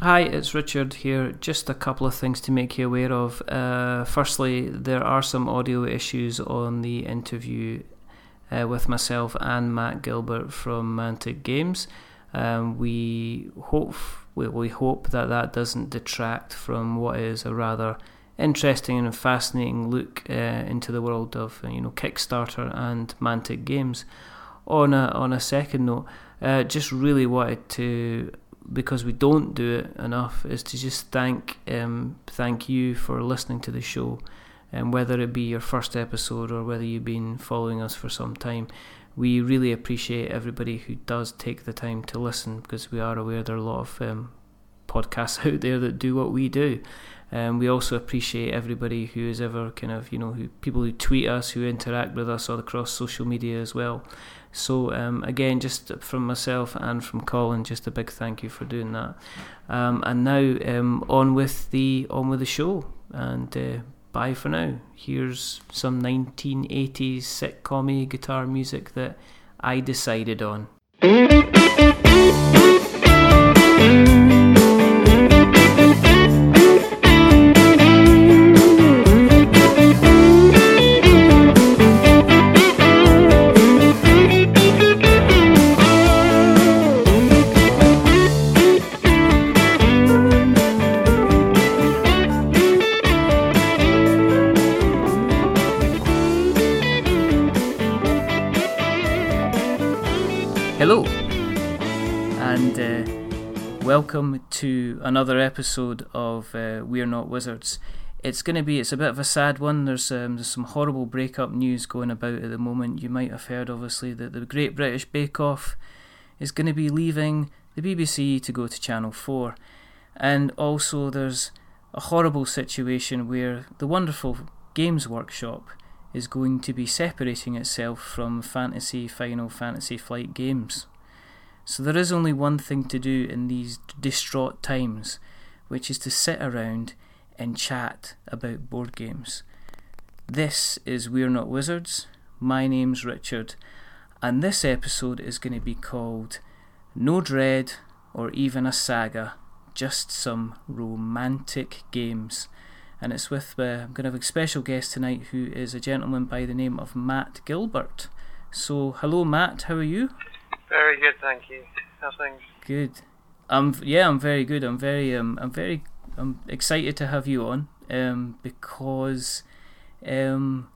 Hi, it's Richard here. Just a couple of things to make you aware of. Uh, firstly, there are some audio issues on the interview uh, with myself and Matt Gilbert from Mantic Games. Um, we hope we, we hope that that doesn't detract from what is a rather interesting and fascinating look uh, into the world of you know Kickstarter and Mantic Games. On a on a second note, uh, just really wanted to because we don't do it enough is to just thank um, thank you for listening to the show and whether it be your first episode or whether you've been following us for some time we really appreciate everybody who does take the time to listen because we are aware there are a lot of um, podcasts out there that do what we do. Um, we also appreciate everybody who is ever kind of, you know, who, people who tweet us, who interact with us all across social media as well. So, um, again, just from myself and from Colin, just a big thank you for doing that. Um, and now um, on with the on with the show. And uh, bye for now. Here's some 1980s sitcom guitar music that I decided on. To another episode of uh, We're Not Wizards. It's going to be it's a bit of a sad one. There's um, there's some horrible breakup news going about at the moment. You might have heard, obviously, that the Great British Bake Off is going to be leaving the BBC to go to Channel Four, and also there's a horrible situation where the wonderful Games Workshop is going to be separating itself from Fantasy Final Fantasy Flight Games. So there is only one thing to do in these distraught times, which is to sit around and chat about board games. This is We're Not Wizards. My name's Richard, and this episode is going to be called No Dread or Even a Saga, just some romantic games. And it's with, uh, I'm going to have a special guest tonight who is a gentleman by the name of Matt Gilbert. So, hello, Matt, how are you? Very good, thank you. How's things? Good. Um, yeah, I'm very good. I'm very, um, I'm very, I'm excited to have you on. Um, because, um,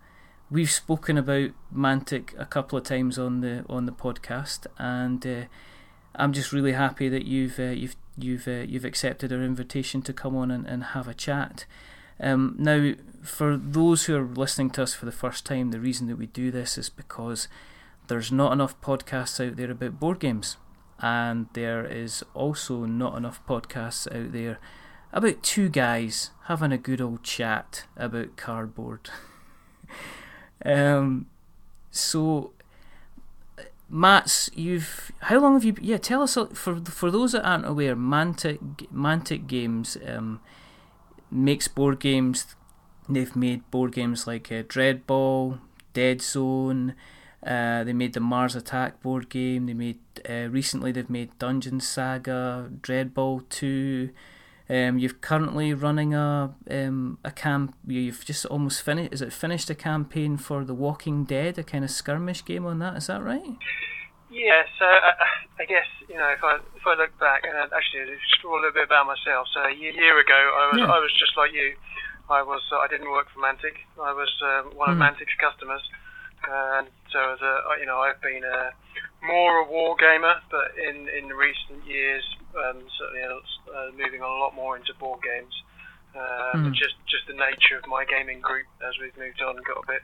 we've spoken about Mantic a couple of times on the on the podcast, and uh, I'm just really happy that you've uh, you've you've uh, you've accepted our invitation to come on and, and have a chat. Um, now, for those who are listening to us for the first time, the reason that we do this is because there's not enough podcasts out there about board games, and there is also not enough podcasts out there about two guys having a good old chat about cardboard. um, so, Mats, you've how long have you? Yeah, tell us for for those that aren't aware, Mantic Mantic Games um, makes board games. They've made board games like uh, Dreadball, Dead Zone. Uh, they made the Mars Attack board game. They made uh, recently they've made Dungeon Saga, Dreadball Two. Um, you've currently running a um, a camp. You've just almost finished. Is it finished a campaign for The Walking Dead, a kind of skirmish game on that? Is that right? Yeah. So uh, I guess you know if I if I look back and actually just a little bit about myself. So a year ago, I was yeah. I was just like you. I was uh, I didn't work for Mantic. I was um, one of mm. Mantic's customers. And so, as a, you know, I've been a more a war gamer, but in in recent years, um, certainly uh, moving on a lot more into board games. Um, mm. Just just the nature of my gaming group as we've moved on, got a bit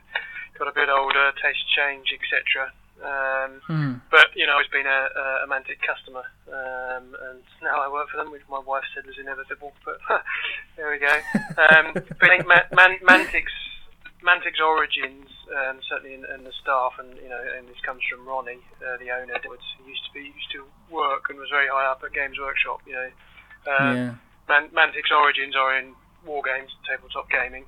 got a bit older, taste change, etc. Um, mm. But you know, I've been a, a Mantic customer, um, and now I work for them, which my wife said was inevitable. But there we go. Um, but I think Man- Man- Mantic's Mantic's origins, um, certainly in, in, the staff, and you know, and this comes from Ronnie, uh, the owner, who used to be used to work and was very high up at Games Workshop. You know, um, yeah. Man- Mantic's origins are in war games, tabletop gaming,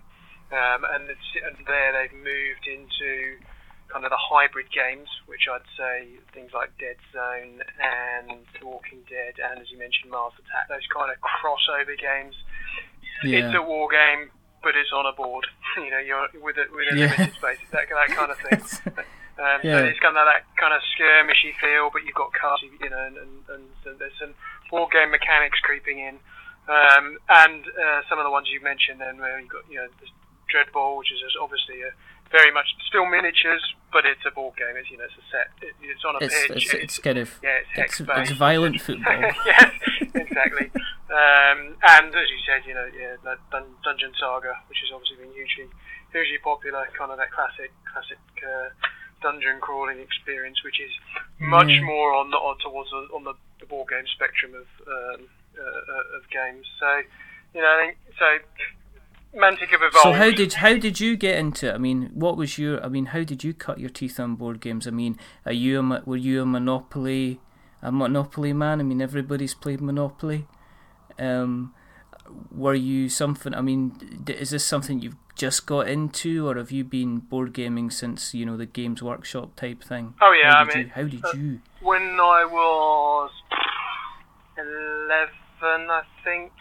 um, and, and, there they've moved into kind of the hybrid games, which I'd say things like Dead Zone and Walking Dead, and as you mentioned, Mars Attack, those kind of crossover games. Yeah. It's a war game, but it's on a board. you know, you're with a, with a yeah. limited space, that, that kind of thing. Um, yeah. So it's kind of that kind of skirmishy feel, but you've got cards, you know, and, and, and there's some board game mechanics creeping in. Um, and uh, some of the ones you mentioned, then where you've got you know Dreadball, which is obviously a very much still miniatures, but it's a board game. It's you know it's a set. It, it's on a it's, pitch. It's, it's, it's, kind of yeah, it's, it's, violent football. yes, exactly. um, and as you said, you know, yeah, Dun- Dungeon Saga, which has obviously been hugely hugely popular, kind of that classic classic. Uh, dungeon crawling experience, which is much yeah. more on the on towards the, on the, the board game spectrum of um, uh, uh, of games. So, you know, I think so Mantic have evolved. So how did how did you get into it? I mean, what was your? I mean, how did you cut your teeth on board games? I mean, are you a, were you a Monopoly a Monopoly man? I mean, everybody's played Monopoly. Um, were you something? I mean, is this something you've just got into, or have you been board gaming since you know the Games Workshop type thing? Oh yeah, I mean, you, how did uh, you? When I was eleven, I think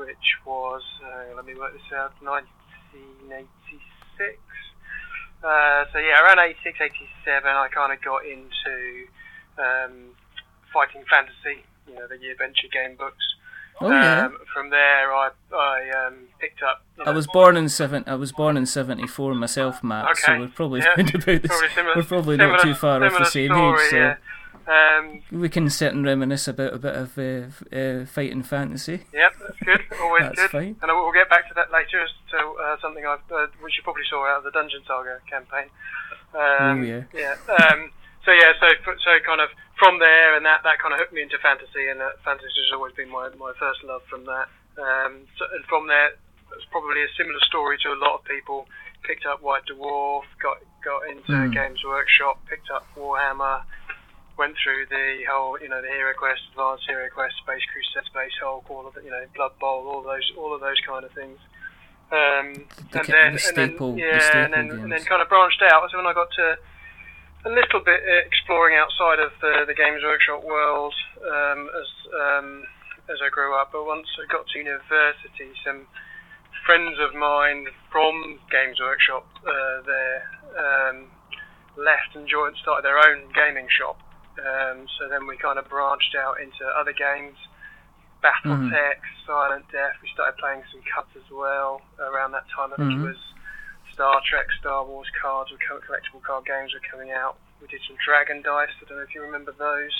which was, uh, let me work this out, 1986. Uh, so yeah, around 86, 87, I kind of got into um, fighting fantasy, you know, the adventure game books. Oh yeah. Um, from there, I I um, picked up. You know, I was born in seven. I was born in seventy four myself, Matt. Okay. So we're probably yeah. about this. Probably similar, we're probably not too far off the same story, age. So. Yeah. Um, we can sit and reminisce about a bit of uh, uh, fighting fantasy. Yep, that's good. Always that's good. Fine. And we'll get back to that later as to uh, something I've, uh, which you probably saw out of the Dungeon Saga campaign. Um, oh yeah. Yeah. Um, so yeah, so so kind of from there, and that, that kind of hooked me into fantasy, and that fantasy has always been my, my first love from that. Um, so, and from there, it's probably a similar story to a lot of people. Picked up White Dwarf, got got into mm. Games Workshop, picked up Warhammer, went through the whole, you know, the Hero Quest, Advanced Hero Quest, Space Crusade, Space Hulk, all of the, you know, Blood Bowl, all those, all of those kind of things. Um, the, and, then, the staple, and then, yeah, the and then, and then kind of branched out. So when I got to a little bit uh, exploring outside of the, the Games Workshop world um, as um, as I grew up, but once I got to university, some friends of mine from Games Workshop uh, there um, left and joined, started their own gaming shop. Um, so then we kind of branched out into other games, BattleTech, mm-hmm. Silent Death. We started playing some cuts as well around that time. I think mm-hmm. it was Star Trek, Star Wars cards, or collectible card games were coming out. We did some Dragon Dice. I don't know if you remember those.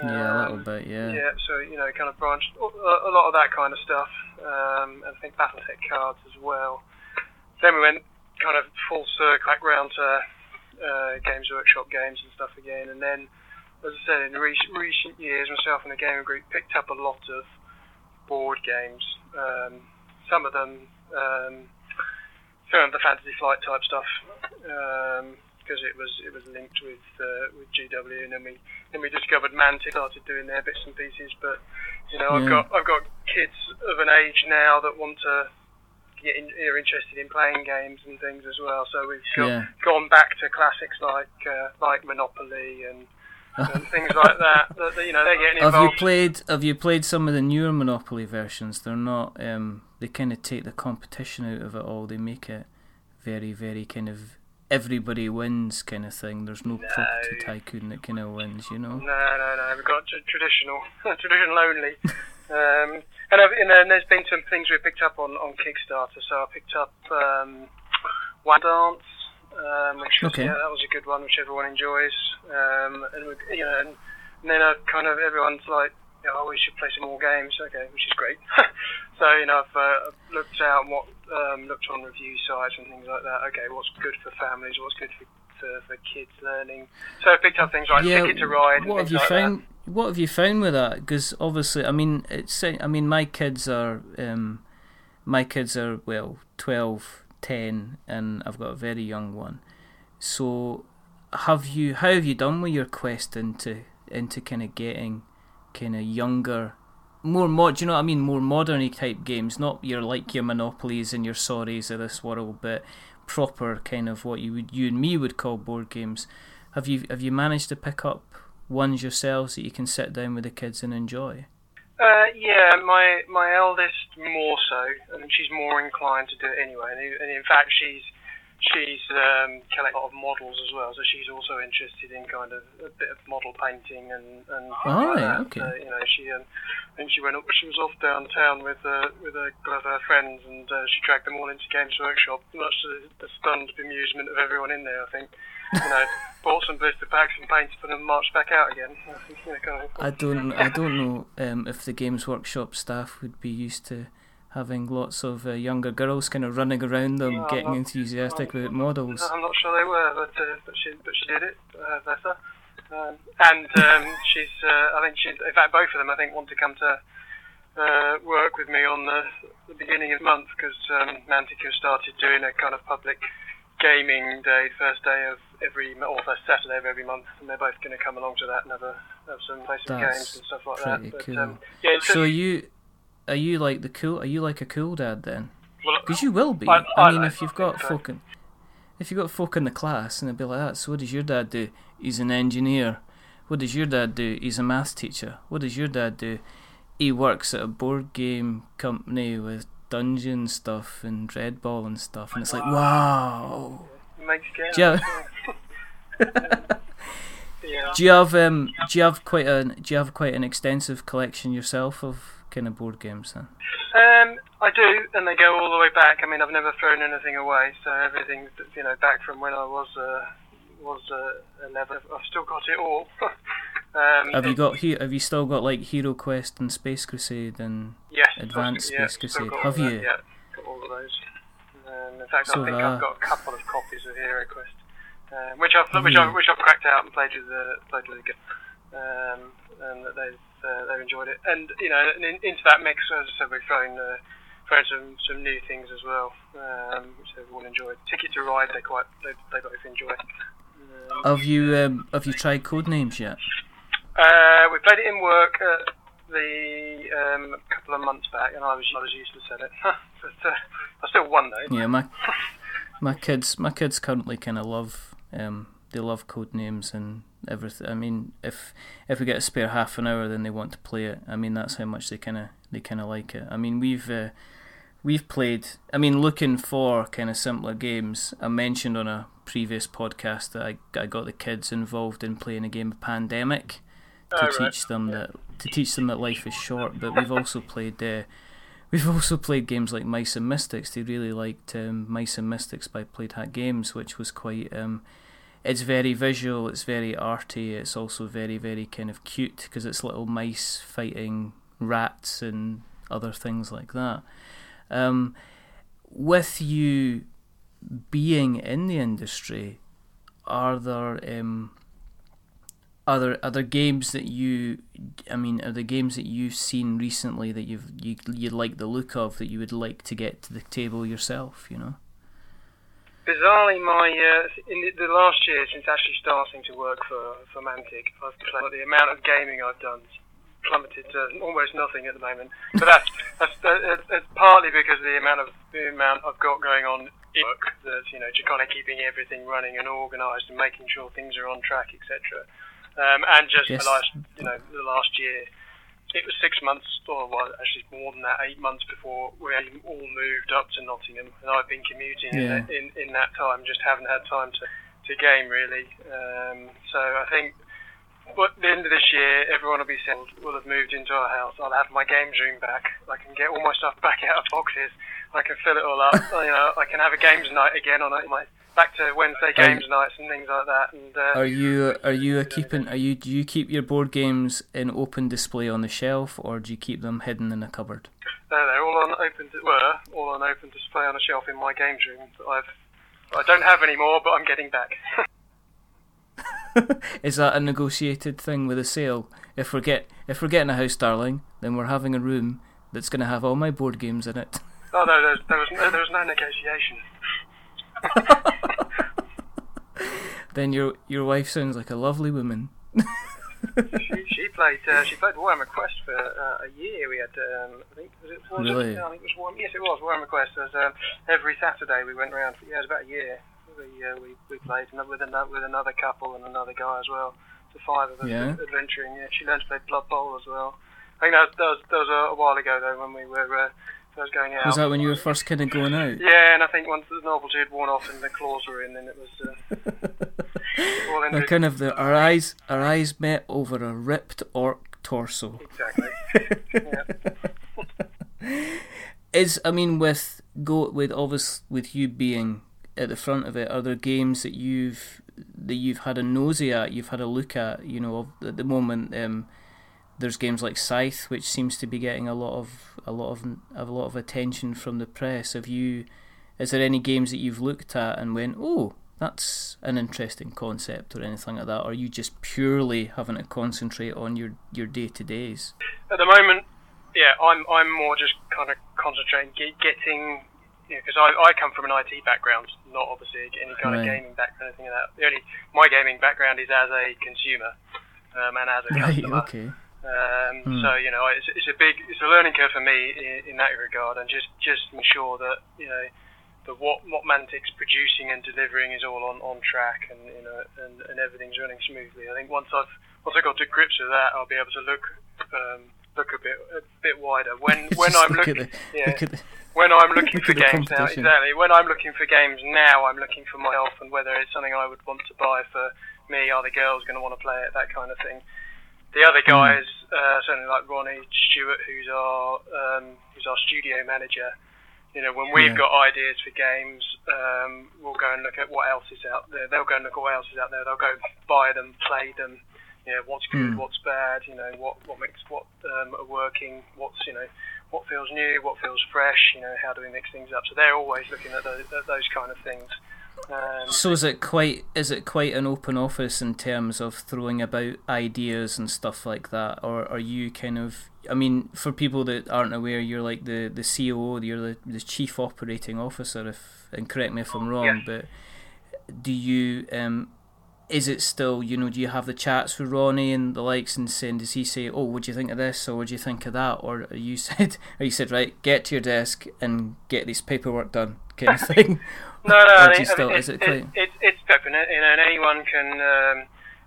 Um, yeah, a little um, bit, yeah. Yeah, so you know, kind of branched a lot of that kind of stuff. Um, and I think BattleTech cards as well. Then we went kind of full circle back round to uh, Games Workshop games and stuff again, and then as I said, in recent, recent years, myself and the gaming group picked up a lot of board games. Um, some of them, um, some of the Fantasy Flight type stuff, because um, it was it was linked with uh, with GW, and then we then we discovered Mantic started doing their bits and pieces. But you know, yeah. I've got I've got kids of an age now that want to are interested in playing games and things as well. So we've got, yeah. gone back to classics like uh, like Monopoly and and things like that. That you know they're getting involved. Have you played? Have you played some of the newer Monopoly versions? They're not. Um, they kind of take the competition out of it all. They make it very, very kind of everybody wins kind of thing. There's no, no. property tycoon that kind of wins, you know. No, no, no. We've got traditional, traditional only. um, and, I've, and there's been some things we picked up on on Kickstarter. So I picked up um, One Dance um, which was, okay. yeah, that was a good one, which everyone enjoys. Um, and we, you know, and, and then I kind of everyone's like, oh, we should play some more games. Okay, which is great. so you know, I've uh, looked out what um, looked on review sites and things like that. Okay, what's good for families? What's good for for, for kids learning? So I picked up things like yeah, Ticket to Ride. What have you like found? That. What have you found with that? Because obviously, I mean, it's. I mean, my kids are. Um, my kids are well, twelve 10 and I've got a very young one. So have you how have you done with your quest into into kind of getting kind of younger more mod you know what I mean more moderny type games not your like your monopolies and your sorries of this world but proper kind of what you would you and me would call board games. Have you have you managed to pick up ones yourselves that you can sit down with the kids and enjoy? Uh, yeah, my my eldest more so. I mean, she's more inclined to do it anyway, and, and in fact, she's she's um, collecting a lot of models as well, so she's also interested in kind of a bit of model painting and and oh, like yeah, okay. So, you know, she um, I think she went up. She was off downtown with uh, with a couple of her friends, and uh, she dragged them all into Games Workshop, much to the stunned bemusement of everyone in there. I think. You know, bought some blister packs and paints for them, marched back out again. I, think, you know, kind of, I don't I don't know um, if the Games Workshop staff would be used to having lots of uh, younger girls kind of running around them, No, getting not- enthusiastic about models. I'm not sure they were, but uh, but she but she did it. Uh, bless her. Um, and um, she's uh, I think she in fact both of them I think want to come to uh, work with me on the, the beginning of the month because um, Mantica started doing a kind of public gaming day, first day of every or first Saturday of every month, and they're both going to come along to that and have, a, have some play some That's games and stuff like that. But, cool. um, yeah, So you are you like the cool? Are you like a cool dad then? Because you will be. I- I, I mean, like- if you've I got think so. folk in, if you've got folk in the class and they'll be like that, so what does your dad do? He's an engineer. What does your dad do? He's a maths teacher. What does your dad do? He works at a board game company with dungeon stuff and Dreadball and stuff, and it's like, wow. Do you have, yeah. do you have um do you have quite a do you have quite an extensive collection yourself of kind of board games then? Um, I do, and they go all the way back. I mean, I've never thrown anything away, so everything's you know back from when I was uh, was uh, eleven. I've still got it all. um, Have you got have you still got like Hero Quest and Space Crusade and yes, Advanced yeah, Space Crusade? Have that, you? Yeah, got all of those. Um, in fact, So I think that- I've got a couple of copies of Hero Quest, um, which I've which? I've which I've cracked out and played with the played with girls. Um, and that they've uh, they've enjoyed it. And you know, and in, into that mix, as I said, we've thrown uh, thrown some some new things as well, um, which everyone enjoyed. Ticket to Ride, they quite they, they both enjoy. Um, Have you um, have you tried Codenames yet? uh, we played it in work uh, the um, a couple of months back, and I was I was useless at it, but uh, I still won though. Yeah, my my kids my kids currently kind of love um, they love Codenames and everything. I mean, if if we get a spare half an hour, then they want to play it. I mean, that's how much they kind of they kind of like it. I mean, we've uh, we've played. I mean, looking for kind of simpler games. I mentioned on a previous podcast that I I got the kids involved in playing a game of Pandemic to Oh, right. teach them that to teach them that life is short. But we've also played. Uh, We've also played games like Mice and Mystics. They really liked um, Mice and Mystics by Plaid Hat Games, which was quite. Um, it's very visual. It's very arty. It's also very, very kind of cute because it's little mice fighting rats and other things like that. Um, with you being in the industry, are there um, are there are there games that you I mean are there games that you've seen recently that you've you you like the look of that you would like to get to the table yourself you know Bizarrely, my uh, in the, the last year since actually starting to work for for Mantic, I've played the amount of gaming I've done plummeted to almost nothing at the moment. But that's that's, that's, that's partly because of the amount of the amount I've got going on in work. That you know, just kind of keeping everything running and organised and making sure things are on track, etc. Um, and just Yes. the last you know the last year. It was six months, or well, actually more than that, eight months before we all moved up to Nottingham, and I've been commuting Yeah. in, in in that time. Just haven't had time to to game really. Um, so I think, but the end of this year, everyone will be settled. Will have moved into our house. I'll have my games room back. I can get all my stuff back out of boxes. I can fill it all up. you know, I can have a games night again on. My back to Wednesday Are games nights and things like that. And uh, are you are you a keeping are you do you keep your board games in open display on the shelf or do you keep them hidden in a cupboard No, they're all on open. Were all on open display on a shelf in my games room. That I've I don't have anymore, but I'm getting back. is that a negotiated thing with a sale if we're get if we're getting a house darling then we're having a room that's going to have all my board games in it oh no, there, there was no, there was no negotiation. then your your wife sounds like a lovely woman she, she played. Uh, she played Warhammer Quest for uh, a year. We had. Um, I think was it. Was really? It? I think it was Warhammer. Yes, it was Warhammer Quest. Was, um, every Saturday we went around. For, yeah, it was about a year. We uh, we, we played with another with another couple and another guy as well. So five of us yeah. adventuring. Yeah, she learned to play Blood Bowl as well. I think that was, that was, that was a, a while ago though when we were. Uh, first going out. Was that when you were first kind of going out? Yeah, and I think once the novelty had worn off and the claws were in, then it was. Uh, kind of the our eyes our eyes met over a ripped orc torso. Exactly. Is I mean with go with obvious with you being at the front of it, are there games that you've that you've had a nosy at, you've had a look at, you know, at the moment um, there's games like Scythe which seems to be getting a lot of a lot of a lot of attention from the press. Have you is there any games that you've looked at and went, "Oh, that's an interesting concept or anything like that, or are you just purely having to concentrate on your your day to days? At the moment, yeah, I'm I'm more just kind of concentrating getting because you know, I, I come from an IT background, not obviously any kind right. of gaming background, or anything like that. The only my gaming background is as a consumer um, and as a right, customer. Okay. Um, hmm. So you know, it's, it's a big, it's a learning curve for me in, in that regard, and just just ensure that you know that what what Mantic's producing and delivering is all on, on track and you know and, and everything's running smoothly. I think once I've once I got to grips with that, I'll be able to look um, look a bit a bit wider. When when I'm look looking, the, yeah, look the, when I'm looking for games now, exactly. When I'm looking for games now, I'm looking for myself and whether it's something I would want to buy for me. Are the girls going to want to play it? That kind of thing. The other Hmm. guys, uh, certainly like Ronnie Stewart, who's our um, who's our studio manager. You know, when we've Yeah. got ideas for games, um, we'll go and look at what else is out there. They'll go and look at what else is out there. They'll go buy them, play them. You know, what's good, Mm. what's bad. You know, what what makes what um, are working. What's you know, what feels new, what feels fresh. You know, how do we mix things up? So they're always looking at those, at those kind of things. Um, So is it quite is it quite an open office in terms of throwing about ideas and stuff like that, or are you kind of? I mean, for people that aren't aware, you're like the the COO, you're the, the chief operating officer. If and correct me if I'm wrong, Yes. but do you um, is it still you know do you have the chats with Ronnie and the likes and saying does he say oh what do you think of this or what do you think of that or are you said are you said right get to your desk and get this paperwork done kind of thing No, no, I still- I mean, it, it it, it's open, you know, and anyone can um,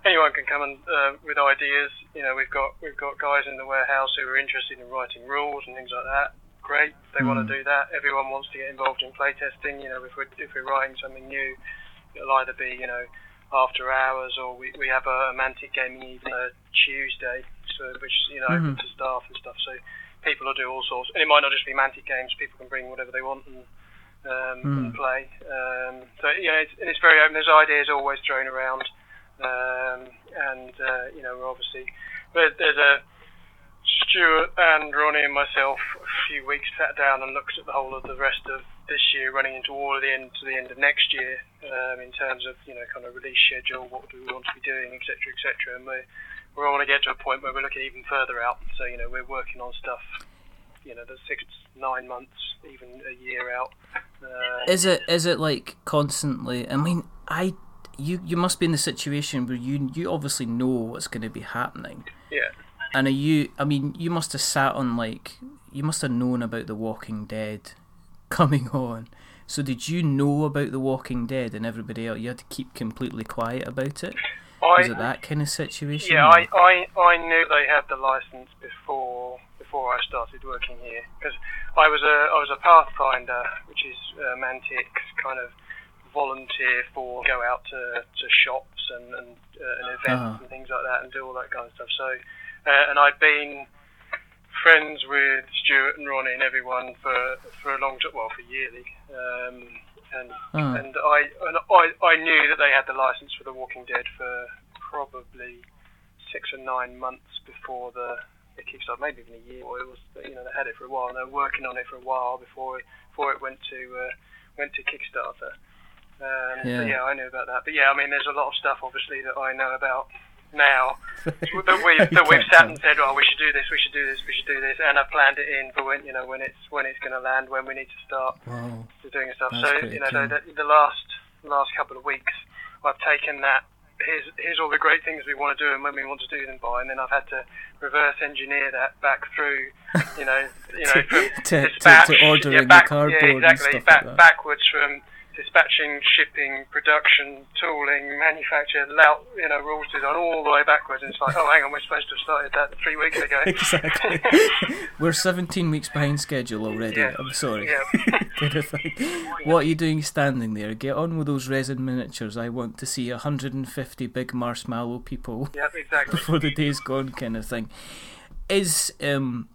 anyone can come and, uh, with ideas. You know, we've got we've got guys in the warehouse who are interested in writing rules and things like that. Great, they want Mm. to do that. Everyone wants to get involved in playtesting. You know, if we're if we're writing something new, it'll either be you know after hours or we, we have a Mantic gaming evening uh, Tuesday, so which you know open Mhm. to staff and stuff. So people will do all sorts, and it might not just be Mantic games. People can bring whatever they want and um, Mm. and play. Um, so yeah, it's, and it's very open. There's ideas always thrown around, um, and uh, you know we're obviously there, there's a Stuart and Ronnie and myself a few weeks sat down and looked at the whole of the rest of this year, running into all of the end to the end of next year, um, in terms of you know kind of release schedule, what do we want to be doing, etc., etc. And we we want to get to a point where we're looking even further out. So you know we're working on stuff, you know, that's six, nine months, even a year out. Uh, Is it is it like constantly? I mean, I you you must be in the situation where you you obviously know what's going to be happening, yeah. and are you? I mean, you must have sat on like you must have known about The Walking Dead coming on. So did you know about The Walking Dead and everybody else? You had to keep completely quiet about it. I, Was it that kind of situation? Yeah, I, I, I knew they had the license before before I started working here because I was a I was a pathfinder, which is uh, Mantic's kind of volunteer for go out to, to shops and and, uh, and events Uh-huh. and things like that and do all that kind of stuff. So, uh, and I'd been friends with Stuart and Ronnie and everyone for for a long time, well, for yearly. Um, and Oh. and I and I I knew that they had the license for The Walking Dead for probably six or nine months before the it kicks off, maybe even a year. Or it was you know they had it for a while. and They were working on it for a while before before it went to uh, went to Kickstarter. Um, Yeah. Yeah, I knew about that. But yeah, I mean, there's a lot of stuff obviously that I know about now that we've that we've sat and said, oh, we should do this, we should do this, we should do this, and I've planned it in for when you know when it's when it's going to land, when we need to start Wow. doing stuff. That's so you know, the, the last last couple of weeks, I've taken that here's here's all the great things we want to do and when we want to do them by, and then I've had to reverse engineer that back through, you know, you know, from to, to, to ordering yeah, back, the cardboard yeah, exactly, and stuff back, like that. backwards from dispatching, shipping, production, tooling, manufacture, lout, you know, rules design, all the way backwards. And it's like, oh, hang on, we're supposed to have started that three weeks ago. exactly. we're 17 weeks behind schedule already. Yeah. I'm sorry. Yeah. kind of thing. What are you doing standing there? Get on with those resin miniatures. I want to see 150 big marshmallow people Yep, exactly. before the day's gone, kind of thing. Is um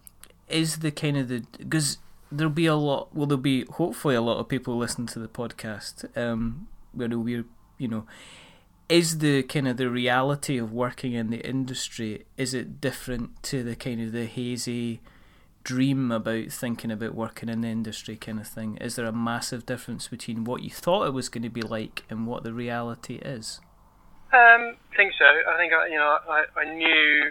is the kind of the because there'll be a lot. Well, there'll be hopefully a lot of people listening to the podcast. Um, where we're you know. Is the kind of the reality of working in the industry is it different to the kind of the hazy dream about thinking about working in the industry kind of thing? Is there a massive difference between what you thought it was going to be like and what the reality is? Um, I think so. I think I, you know I, I knew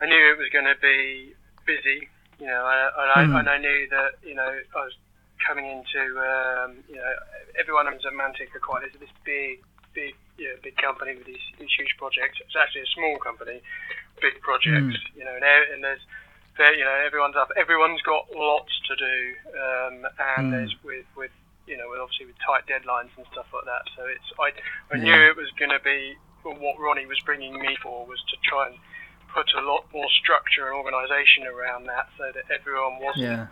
I knew it was going to be busy. You know, and I, Mm. and I knew that you know I was coming into um, you know everyone owns a Mantic are quite this, big big you know, big company with these, these huge projects. It's actually a small company, big projects. You know, and, and there's there you know everyone's up. Everyone's got lots to do, um, and Mm. there's with with you know with obviously with tight deadlines and stuff like that. So it's I I Yeah. knew it was going to be well, what Ronnie was bringing me for was to try and put a lot more structure and organisation around that, so that everyone wasn't Yeah.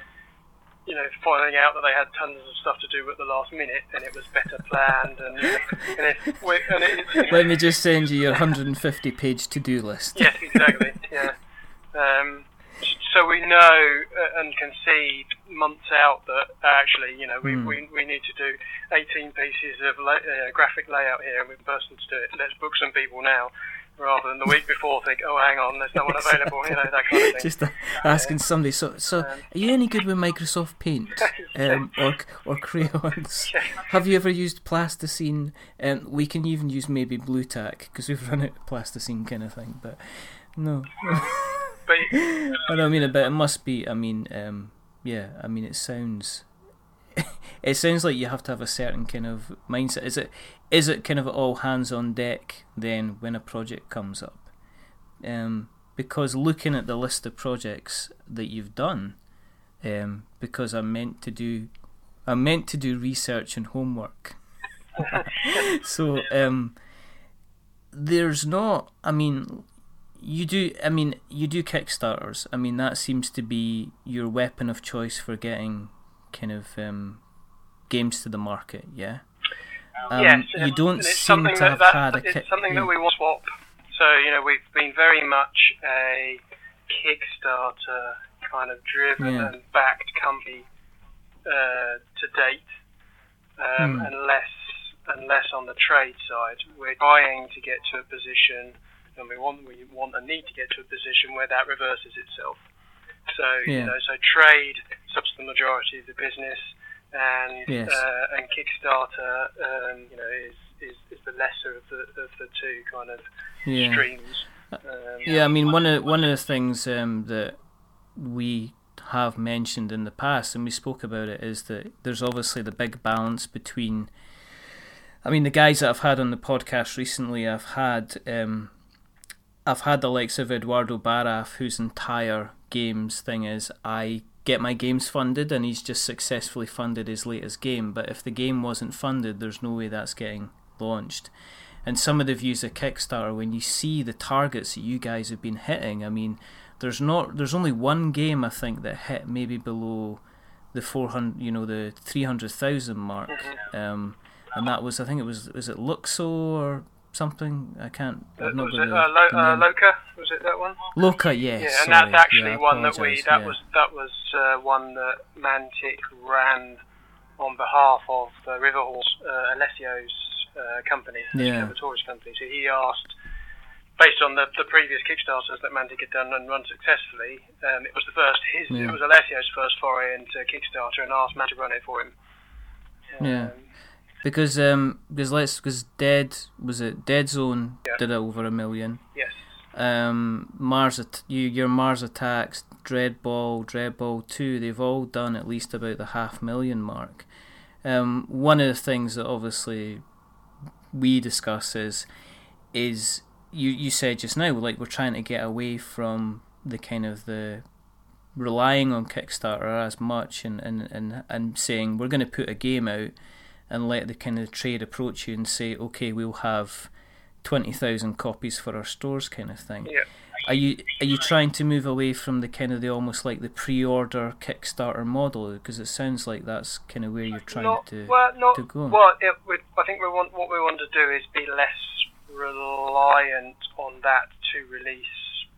you know finding out that they had tons of stuff to do at the last minute, and it was better planned. And, and, it, and it, Let me just send you your 150 page to do list. Yes, exactly. yeah. Um, so we know and can see months out that actually, you know, we, Hmm. we, we need to do 18 pieces of la- uh, graphic layout here, and we've person to do it. Let's book some people now, rather than the week before think, oh, hang on, there's no one available. You know, that kind of thing. Just uh, asking somebody. So, so Um, are you any good with Microsoft Paint um, or or crayons? Have you ever used plasticine? Um, we can even use maybe blue tack because we've run out of plasticine kind of thing. But no, But I don't mean it. But it must be. I mean, um, yeah. I mean, it sounds. it sounds like you have to have a certain kind of mindset. Is it? Is it kind of all hands on deck then when a project comes up? Um, because looking at the list of projects that you've done, um, because I'm meant to do, I'm meant to do research and homework. so um, there's not. I mean, you do. I mean, you do Kickstarters. I mean, that seems to be your weapon of choice for getting kind of um, games to the market. Yeah. Um, yes, you don't seem to have that, had a. It's ki- something yeah. that we want to swap. So you know, we've been very much a Kickstarter kind of driven Yeah. and backed company uh, to date, um, Hmm. and less and less on the trade side. We're trying to get to a position, and we want we want and need to get to a position where that reverses itself. So Yeah. you know, so trade subs the majority of the business, and Yes. uh, and Kickstarter, um, you know, is, is, is the lesser of the of the two kind of Yeah. streams. Um, Yeah, I mean one of one of the things um, that we have mentioned in the past, and we spoke about it, is that there's obviously the big balance between. I mean, the guys that I've had on the podcast recently, I've had, um, I've had the likes of Eduardo Baraf, whose entire games thing is I get my games funded, and he's just successfully funded his latest game. But if the game wasn't funded, there's no way that's getting launched. And some of the views of Kickstarter, when you see the targets that you guys have been hitting, I mean, there's not, there's only one game I think that hit maybe below the 400, you know, the 300,000 mark, um, and that was, I think it was, was it Luxo or something? I can't, uh, not was it uh, Lo- uh. Loka? Was it that one? Loka, yes. yeah, and sorry. that's actually yeah, one that we that yeah. was that was uh, one that Mantic ran on behalf of uh, Riverhorse, uh, Alessio's uh, company, Yeah. the tourist company. So he asked, based on the, the previous Kickstarters that Mantic had done and run successfully, um, it was the first his it was Alessio's first foray into Kickstarter, and asked Mantic to run it for him. Yeah. Because um because let's because Dead was it Dead Zone Yeah. did over a million. yes. um, Mars, you, your Mars Attacks, Dreadball, Dreadball 2, they've all done at least about the half million mark. Um, one of the things that obviously we discuss is is you you said just now like we're trying to get away from the kind of the relying on Kickstarter as much and and and, and saying we're going to put a game out and let the kind of trade approach you and say okay we'll have 20,000 copies for our stores kind of thing. Yeah. Are you are you trying to move away from the kind of the almost like the pre-order Kickstarter model because it sounds like that's kind of where you're trying not, to well, not, to go. Well, it, we, I think we want what we want to do is be less reliant on that to release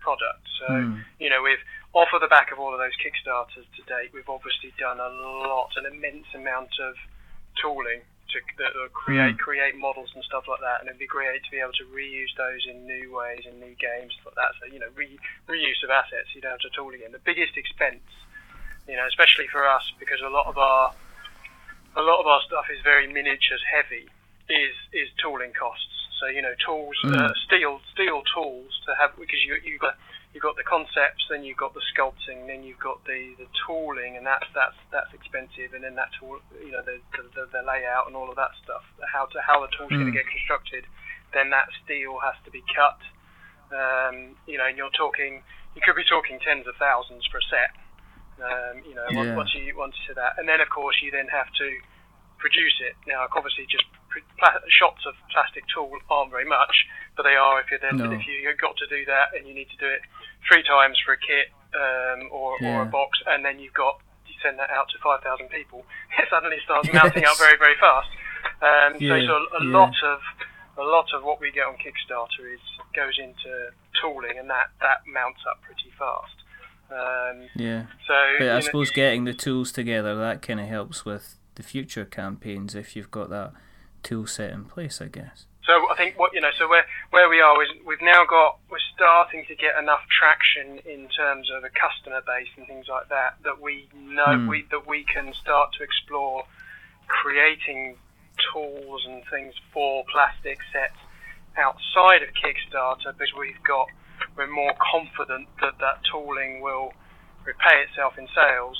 products. So Hmm. you know, we've off of the back of all of those Kickstarters to date, we've obviously done a lot, an immense amount of tooling to that will create Hmm. create models and stuff like that, and it'd be great to be able to reuse those in new ways in new games like that. So you know, re, reuse of assets. You don't have to tool again. The biggest expense, you know, especially for us because a lot of our a lot of our stuff is very miniatures heavy, is is tooling costs. So you know, tools, Mm. uh, steel steel tools to have because you you got you've got the concepts, then you've got the sculpting, then you've got the, the tooling, and that's that's that's expensive, and then that tool, you know, the, the, the layout and all of that stuff, how to how the tool's going Mm. to get constructed, then that steel has to be cut. Um, you know, and you're talking, you could be talking tens of thousands for a set. Um, you know, once- Yeah. once you once you that, and then of course you then have to produce it. Now, obviously, just pla- shots of plastic tool aren't very much, but they are if you're then No. if you, you've got to do that and you need to do it three times for a kit um, or, or a box, and then you've got you send that out to five thousand people, it suddenly starts mounting up very very fast. Um, Yeah, so, so a, a yeah. lot of a lot of what we get on Kickstarter is goes into tooling, and that that mounts up pretty fast. Um, yeah. so But I know- suppose getting the tools together that kind of helps with the future campaigns if you've got that tool set in place, I guess. So I think what you know, so where where we are is we've now got we're starting to get enough traction in terms of a customer base and things like that that we know Hmm. we that we can start to explore creating tools and things for plastic sets outside of Kickstarter because we've got we're more confident that that tooling will repay itself in sales.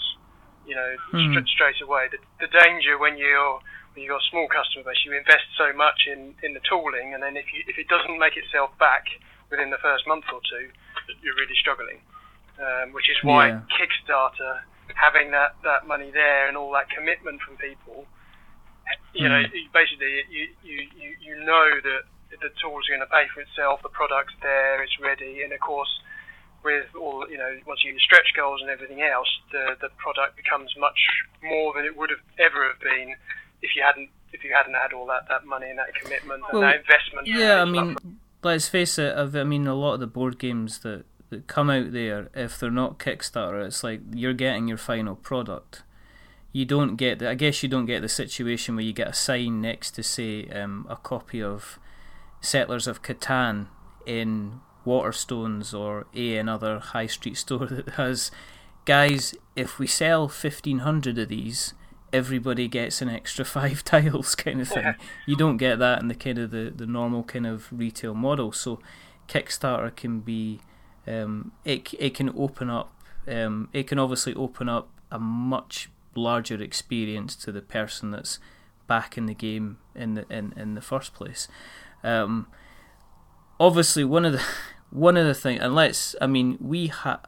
You know, Hmm. stra- straight away. The, the danger when you're you've got a small customer base, you invest so much in, in the tooling, and then if you if it doesn't make itself back within the first month or two, you're really struggling. Um, which is why Yeah. Kickstarter, having that, that money there and all that commitment from people, you know, Mm. you- basically you, you, you, you know that the tool's going to pay for itself, the product's there, it's ready, and of course, with all you know, once you get stretch goals and everything else, the the product becomes much more than it would have ever have been if you hadn't if you hadn't had all that, that money and that commitment and Well, that investment. Yeah, I and mean, let's face it. I've- I mean, a lot of the board games that, that come out there, if they're not Kickstarter, it's like you're getting your final product. You don't get the. I guess you don't get the situation where you get a sign next to say um, a copy of Settlers of Catan in Waterstones or a another high street store that has, guys. If we sell fifteen hundred of these, everybody gets an extra five tiles kind of thing. You don't get that in the kind of the, the normal kind of retail model. So Kickstarter can be um, it it can open up um, it can obviously open up a much larger experience to the person that's back in the game in the in, in the first place. Um, obviously one of the one of the things and let's I mean we ha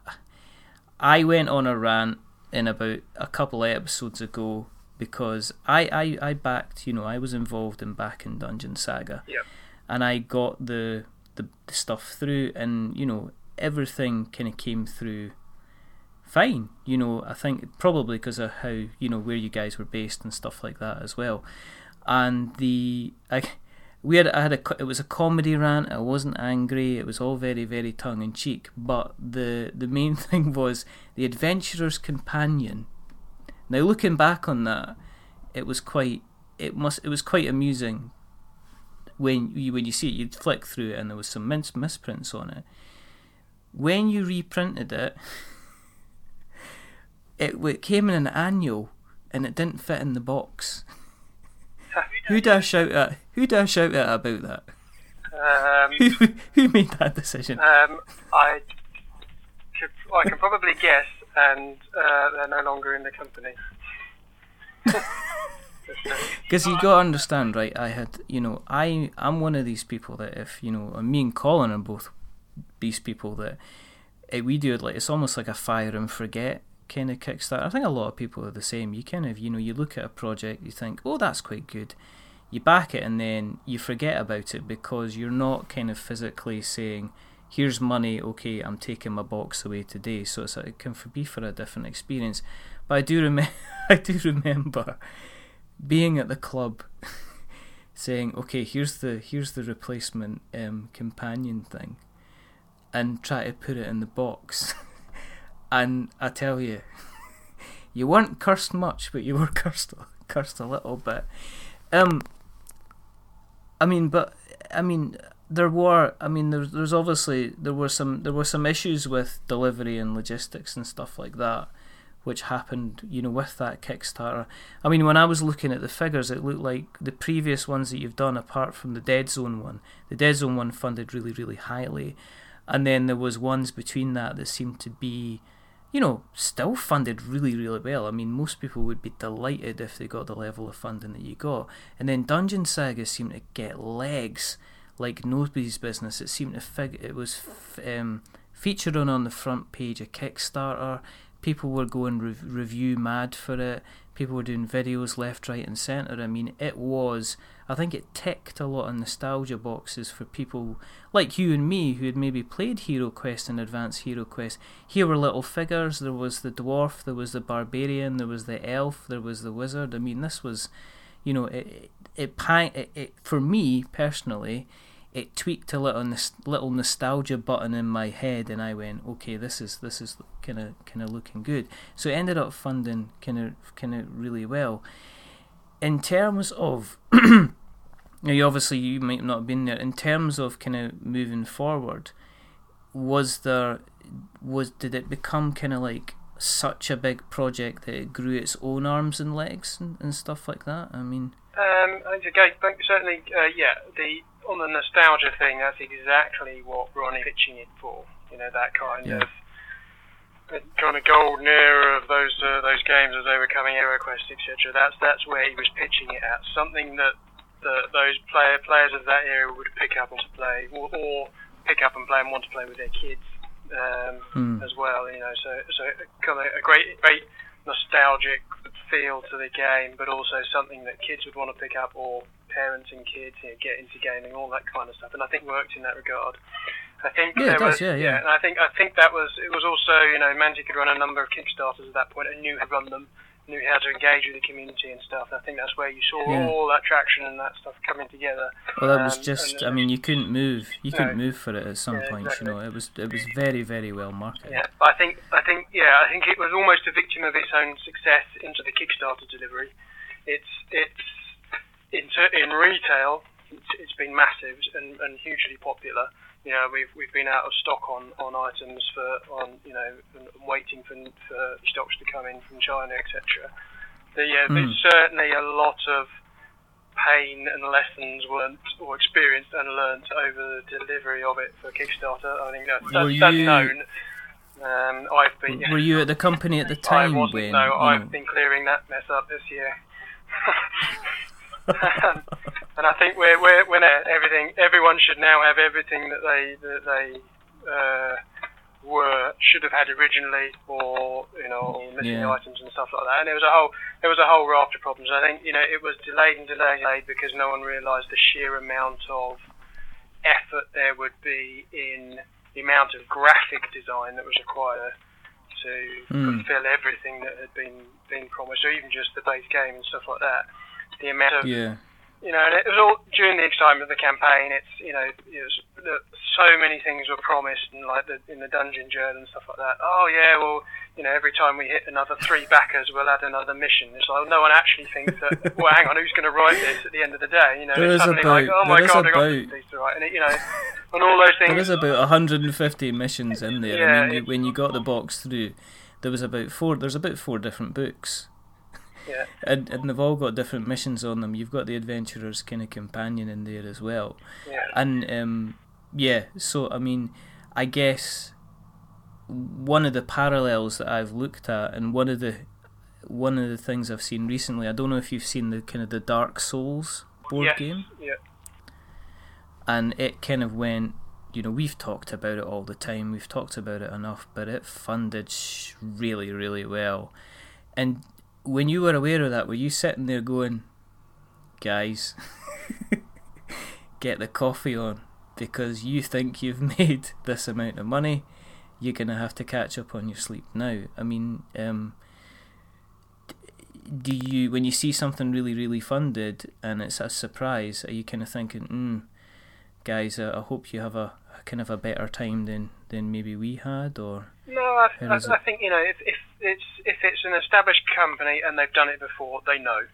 I went on a rant in about a couple of episodes ago because I, I, I backed, you know, I was involved in backing Dungeon Saga. Yep. And I got the, the, the stuff through and, you know, everything kind of came through fine. You know, I think probably because of how, you know, where you guys were based and stuff like that as well. And the, I, we had, I had a, it was a comedy rant. I wasn't angry. It was all very, very tongue in cheek. But the, the main thing was the adventurer's companion. Now looking back on that, it was quite, it must, it was quite amusing. When you when you see it, you'd flick through it and there was some mis- misprints on it. When you reprinted it, it, it came in an annual and it didn't fit in the box. Who I shout at? Who I shout at about that? Um, Who who made that decision? um, I could, I can probably guess, and uh, they're no longer in the company. Because you got to understand, right? I had, you know, I I'm one of these people that if you know, me and Colin are both these people that eh, we do it like it's almost like a fire and forget kind of kickstart. I think a lot of people are the same. You kind of, you know, you look at a project, you think, oh, that's quite good. You back it and then you forget about it because you're not kind of physically saying, here's money, okay, I'm taking my box away today. So it's it can be for a different experience. But I do remember, I do remember being at the club. saying, "Okay, here's the here's the replacement um, companion thing," and try to put it in the box. and I tell you, you weren't cursed much, but you were cursed cursed a little bit. Um, I mean, but I mean, there were. I mean, there's there's obviously there were some there were some issues with delivery and logistics and stuff like that, which happened, you know, with that Kickstarter. I mean, when I was looking at the figures, it looked like the previous ones that you've done, apart from the Dead Zone one, the Dead Zone one funded really really highly, and then there was ones between that that seemed to be you know, still funded really, really well. I mean, most people would be delighted if they got the level of funding that you got. And then Dungeon Saga seemed to get legs like nobody's business. It seemed to fig- it was f- um, featured on on the front page of Kickstarter. People were going re- review mad for it. People were doing videos left, right, and centre. I mean, it was I think it ticked a lot of nostalgia boxes for people like you and me who had maybe played Hero Quest and Advanced Hero Quest. Here were little figures. There was the dwarf, there was the barbarian, there was the elf, there was the wizard. I mean, this was, you know, it it, it, it, it for me personally, it tweaked a little little nostalgia button in my head, and I went, okay, this is this is kind of kind of looking good. So it ended up funding kind of kind of really well. In terms of you obviously you might not have been there. In terms of kind of moving forward was there was did it become kind of like such a big project that it grew its own arms and legs and, and stuff like that? I mean um okay certainly uh, yeah the on the nostalgia thing that's exactly what ronnie pitching it for you know that kind yeah. of kind of golden era of those uh, those games as they were coming, etc. That's that's where he was pitching it at. Something that the, those player players of that era would pick up and to play, or, or pick up and play and want to play with their kids um, mm. as well. You know, so so kind of a great great nostalgic feel to the game, but also something that kids would want to pick up, or parents and kids you know, get into gaming, all that kind of stuff. And I think worked in that regard. I think yeah, there does, was, yeah, yeah. yeah. And I think I think that was it was also you know Mantic could run a number of Kickstarters at that point and knew how to run them, knew how to engage with the community and stuff. And I think that's where you saw yeah. all that traction and that stuff coming together. Well, that was um, just I mean you couldn't move you no, couldn't move for it at some yeah, point. Exactly. You know it was it was very very well marketed. Yeah, I think I think yeah I think it was almost a victim of its own success into the Kickstarter delivery. It's it's in in retail it's, it's been massive and, and hugely popular you know, we've we've been out of stock on, on items for on you know and waiting for, for stocks to come in from China, etc. yeah, mm. there's certainly a lot of pain and lessons learnt or experienced and learnt over the delivery of it for Kickstarter. I think that's, that's, you, that's known. Um, I've been. Were you at the company at the time? I wasn't. When, no, I've know. been clearing that mess up this year. and I think we're we're, we're everything. Everyone should now have everything that they that they uh, were should have had originally, or you know, missing yeah. items and stuff like that. And it was a whole there was a whole raft of problems. I think you know it was delayed and delayed, and delayed because no one realised the sheer amount of effort there would be in the amount of graphic design that was required to mm. fulfill everything that had been been promised, or even just the base game and stuff like that the amount of yeah. You know, and it was all during the excitement of the campaign. It's you know, it was, so many things were promised, and like the, in the dungeon journal and stuff like that. Oh yeah, well, you know, every time we hit another three backers, we'll add another mission. It's like no one actually thinks that. well, hang on, who's going to write this at the end of the day? You know, there it's suddenly about, like, oh my god, I got these to write, and it, you know, and all those things. There was about 150 missions in there. Yeah, I mean, when you got the box through, there was about four. There's about four different books. Yeah. And, and they've all got different missions on them. You've got the adventurer's kind of companion in there as well. Yeah. And um, yeah, so I mean, I guess one of the parallels that I've looked at, and one of the one of the things I've seen recently. I don't know if you've seen the kind of the Dark Souls board yes. game. Yeah. And it kind of went. You know, we've talked about it all the time. We've talked about it enough, but it funded sh- really, really well. And when you were aware of that, were you sitting there going, "Guys, get the coffee on"? because you think you've made this amount of money, you're gonna have to catch up on your sleep now. I mean, um, do you when you see something really really funded and it's a surprise, are you kind of thinking, mm, guys, uh, I hope you have a, a, kind of a better time than than maybe we had, or no, I, I, I think you know if, if it's if it's an established company and they've done it before, they know.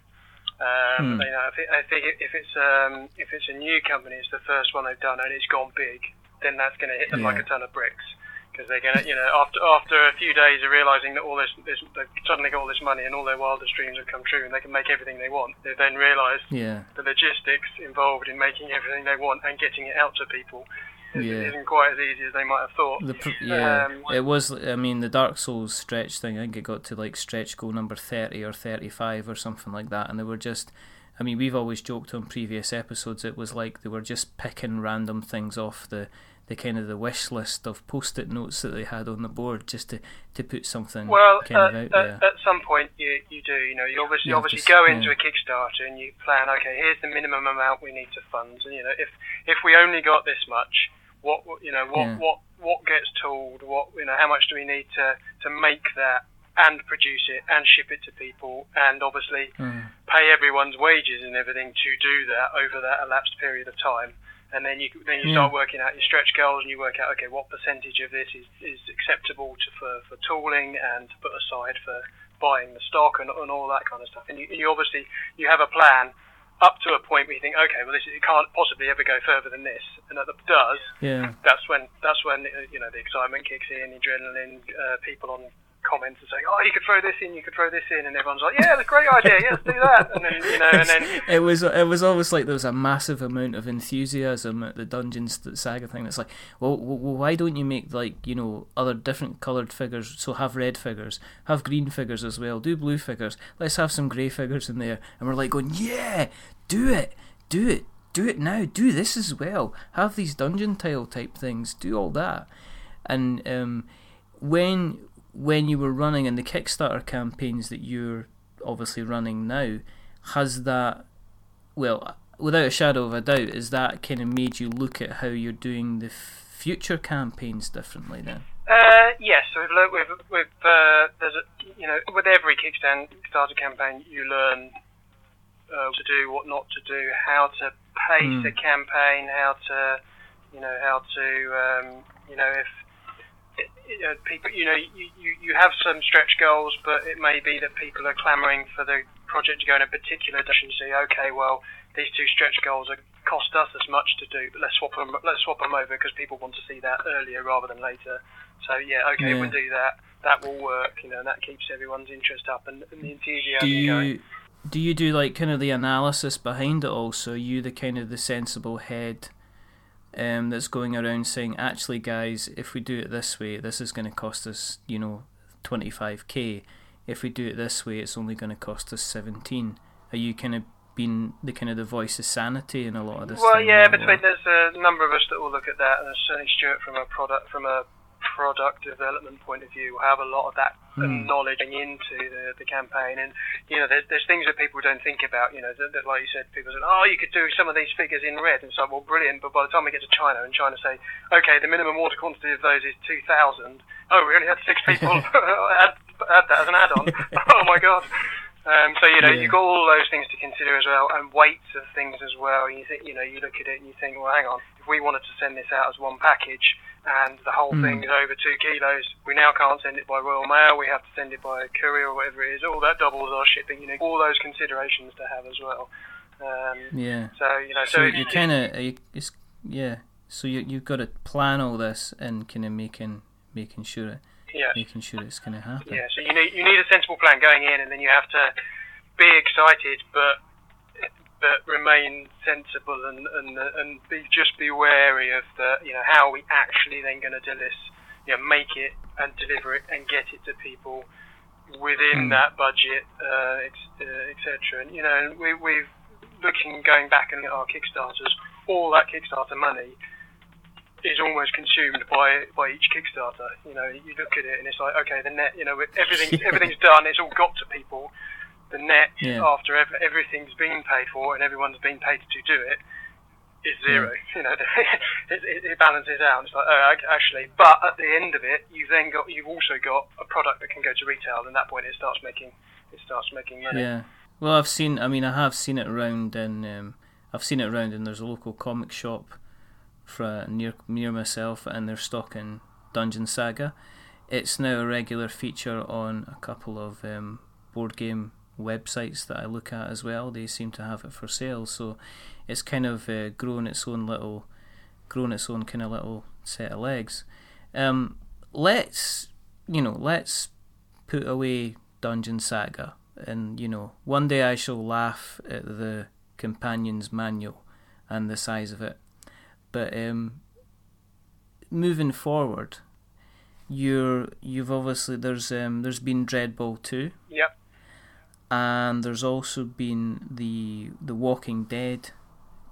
Um, hmm. You know, if, it, I think if it's um, if it's a new company, it's the first one they've done, and it's gone big, then that's going to hit them yeah. like a ton of bricks because they're going to, you know, after after a few days of realizing that all this, this, they've suddenly got all this money and all their wildest dreams have come true and they can make everything they want. They then realise yeah. the logistics involved in making everything they want and getting it out to people yeah. isn't quite as easy as they might have thought. The, yeah, um, it was. I mean, the Dark Souls stretch thing. I think it got to like stretch goal number thirty or thirty-five or something like that, and they were just. I mean, we've always joked on previous episodes. It was like they were just picking random things off the the kind of the wish list of post-it notes that they had on the board just to, to put something well, kind uh, of out at, there. At some point, you, you do. You know, you obviously you obviously go into yeah. a Kickstarter and you plan. Okay, here's the minimum amount we need to fund. And you know, if if we only got this much, what you know what yeah. what what gets told what you know how much do we need to to make that and produce it and ship it to people and obviously mm. pay everyone's wages and everything to do that over that elapsed period of time and then you then you yeah. start working out your stretch goals and you work out okay what percentage of this is, is acceptable to, for, for tooling and to put aside for buying the stock and, and all that kind of stuff and you, you obviously you have a plan up to a point where you think, okay, well, this it can't possibly ever go further than this, and it does, yeah, that's when that's when you know the excitement kicks in, adrenaline, uh, people on comments and saying, "Oh, you could throw this in, you could throw this in," and everyone's like, "Yeah, that's a great idea. Let's do that." And then you know, and then it was it was almost like there was a massive amount of enthusiasm at the Dungeons Saga thing. It's like, well, well, why don't you make like you know other different coloured figures? So have red figures, have green figures as well, do blue figures. Let's have some grey figures in there, and we're like going, yeah, do it, do it. Do it now. Do this as well. Have these dungeon tile type things. Do all that, and um, when when you were running in the Kickstarter campaigns that you're obviously running now, has that, well, without a shadow of a doubt, is that kind of made you look at how you're doing the future campaigns differently then? Uh, yes, so we've learned with with uh, there's a, you know with every Kickstarter campaign you learn uh, to do, what not to do, how to pace mm. a campaign, how to you know how to um, you know if you know, people, you know, you, you, you have some stretch goals, but it may be that people are clamouring for the project to go in a particular direction. You say, okay, well, these two stretch goals are cost us as much to do, but let's swap them, let's swap them over because people want to see that earlier rather than later. So yeah, okay, yeah. we'll do that. That will work, you know, and that keeps everyone's interest up and, and the enthusiasm do you, going. Do you do like kind of the analysis behind it also? You the kind of the sensible head um, that's going around saying, actually, guys, if we do it this way, this is going to cost us, you know, 25k. If we do it this way, it's only going to cost us 17. Are you kind of being the kind of the voice of sanity in a lot of this? Well, yeah, between there's a number of us that will look at that, and certainly Stuart from a product from a product development point of view have a lot of that mm. knowledge into the, the campaign. And, you know, there's, there's things that people don't think about, you know, that, that, like you said, people said, oh, you could do some of these figures in red. And so, well, brilliant. But by the time we get to China and China say, okay, the minimum order quantity of those is 2,000. Oh, we only had six people add, add that as an add-on. oh, my God. Um, so you know yeah. you've got all those things to consider as well, and weights of things as well. You think you know you look at it and you think, well, hang on, if we wanted to send this out as one package, and the whole mm. thing is over two kilos. We now can't send it by Royal Mail. We have to send it by courier or whatever it is. All that doubles our shipping. You know, all those considerations to have as well. Um, yeah. So you know, so, so you kind of, yeah. So you you've got to plan all this and kind of making making sure it, yeah. making sure it's going to happen. Yeah. So you need you need a sensible plan going in, and then you have to be excited, but but remain sensible and and and be just be wary of the you know how are we actually then going to do this, you know, make it and deliver it and get it to people within mm. that budget, uh, etc. Uh, and you know, we, we've looking going back and at our Kickstarters, all that Kickstarter money is almost consumed by by each Kickstarter. You know, you look at it and it's like, okay, the net, you know, everything's yeah. everything's done. It's all got to people. The net yeah. after ev- everything's been paid for and everyone's been paid to do it is zero. You know, it, it, it, balances out. It's like, oh, actually, but at the end of it, you've then got you've also got a product that can go to retail, and at that point, it starts making it starts making money. Yeah. Well, I've seen. I mean, I have seen it around, and um, I've seen it around, and there's a local comic shop for near near myself, and they're stocking Dungeon Saga. It's now a regular feature on a couple of um, board game websites that I look at as well. They seem to have it for sale, so it's kind of uh, grown its own little, grown its own kind of little set of legs. Um, let's you know, let's put away Dungeon Saga, and you know, one day I shall laugh at the companion's manual and the size of it. But um, moving forward, you're you've obviously there's um, there's been Dreadball two. Yep and there's also been the the Walking Dead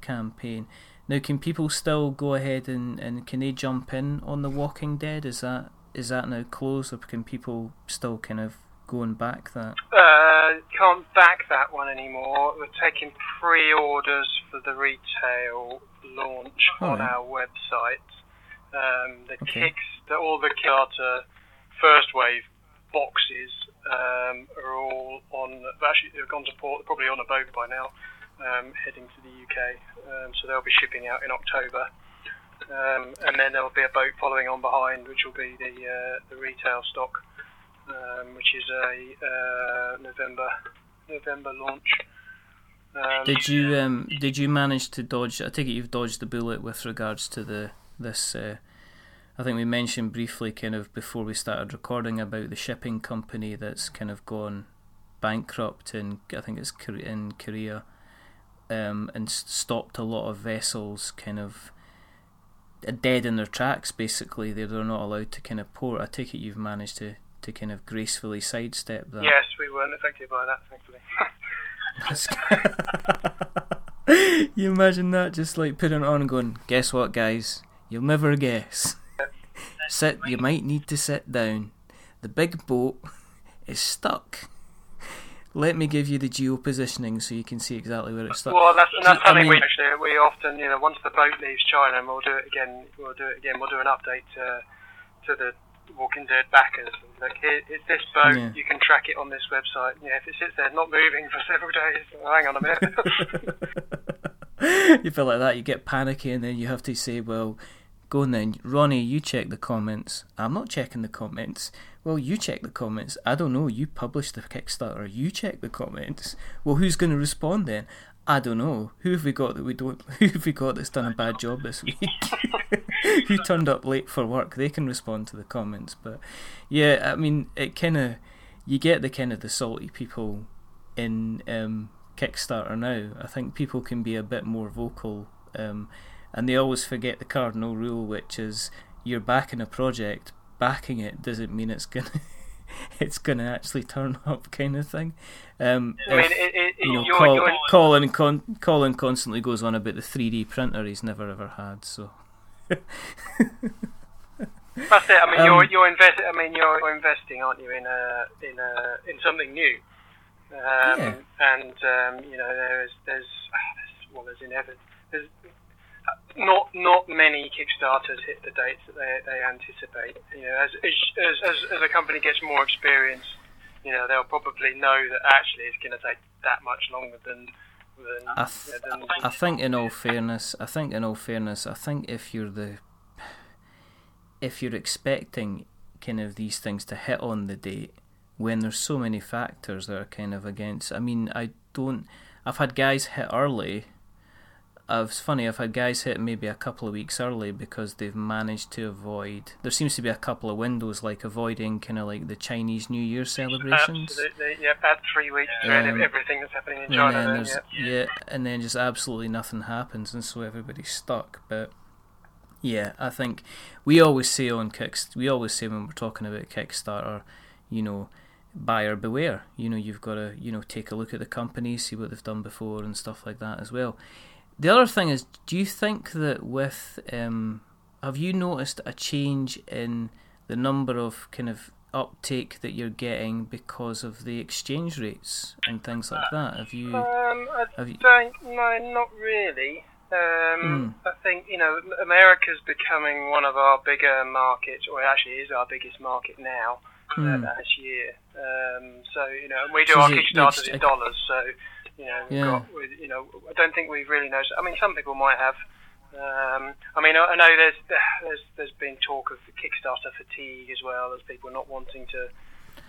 campaign. Now, can people still go ahead and, and can they jump in on the Walking Dead? Is that is that now closed, or can people still kind of go and back that? Uh, can't back that one anymore. We're taking pre-orders for the retail launch oh, on our website. Um, the okay. kicks, the, all the Kickstarter first wave boxes um, are all on. Actually, they've gone to port. They're Probably on a boat by now, um, heading to the UK. Um, so they'll be shipping out in October, um, and then there'll be a boat following on behind, which will be the uh, the retail stock, um, which is a uh, November November launch. Um, did you um, did you manage to dodge? I take it you've dodged the bullet with regards to the this uh, I think we mentioned briefly, kind of before we started recording, about the shipping company that's kind of gone bankrupt in I think it's in Korea, um, and stopped a lot of vessels kind of dead in their tracks. Basically, they're they're not allowed to kind of port. I take it you've managed to to kind of gracefully sidestep that. Yes, we weren't affected by that, thankfully. you imagine that just like putting it on and going, guess what, guys? You'll never guess. Sit. You might need to sit down. The big boat is stuck. Let me give you the geo positioning so you can see exactly where it's stuck. Well, that's, that's something I mean, we actually we often you know once the boat leaves China, and we'll do it again. We'll do it again. We'll do an update to to the Walking Dead backers. Like here, it's this boat. Yeah. You can track it on this website. Yeah, if it sits there not moving for several days, well, hang on a minute. you feel like that. You get panicky, and then you have to say, well Go on then, Ronnie, you check the comments. I'm not checking the comments. Well, you check the comments. I don't know. You published the Kickstarter. You check the comments. Well, who's going to respond then? I don't know. Who have we got that we don't? Who have we got that's done a bad job this week? who turned up late for work? They can respond to the comments. But yeah, I mean, it kind of you get the kind of the salty people in um, Kickstarter now. I think people can be a bit more vocal. Um, and they always forget the cardinal rule, which is you're backing a project. Backing it doesn't mean it's gonna it's gonna actually turn up, kind of thing. Um, I mean, if, it, it, you know, Col- Colin, con- Colin constantly goes on about the 3D printer he's never ever had. So that's it. I mean, um, you're you're investing. I mean, you're investing, aren't you, in a in a in something new? Um, yeah. And um, you know, there's there's well, there's inevitable. There's not not many Kickstarters hit the dates that they, they anticipate. You know, as, as as as a company gets more experience, you know, they'll probably know that actually it's going to take that much longer than. than, I, th- than I think, in all fairness, I think in all fairness, I think if you're the if you're expecting kind of these things to hit on the date when there's so many factors that are kind of against. I mean, I don't. I've had guys hit early it's funny, I've had guys hit maybe a couple of weeks early because they've managed to avoid. There seems to be a couple of windows, like avoiding kind of like the Chinese New Year celebrations. Absolutely, yeah, add three weeks um, everything that's happening in China. Then, then yeah. yeah, and then just absolutely nothing happens, and so everybody's stuck. But yeah, I think we always say on Kicks, we always say when we're talking about Kickstarter, you know, buyer beware. You know, you've got to you know take a look at the company, see what they've done before, and stuff like that as well. The other thing is, do you think that with um, have you noticed a change in the number of kind of uptake that you're getting because of the exchange rates and things like that? Have you? Um, I have you... don't. No, not really. Um, mm. I think you know America's becoming one of our bigger markets, or it actually is our biggest market now mm. uh, this year. Um, so you know, we do so our Kickstarters in dollars. So you know, yeah. got, you know, I don't think we've really noticed. I mean, some people might have. Um, I mean, I know there's there's there's been talk of the Kickstarter fatigue as well. There's people not wanting to,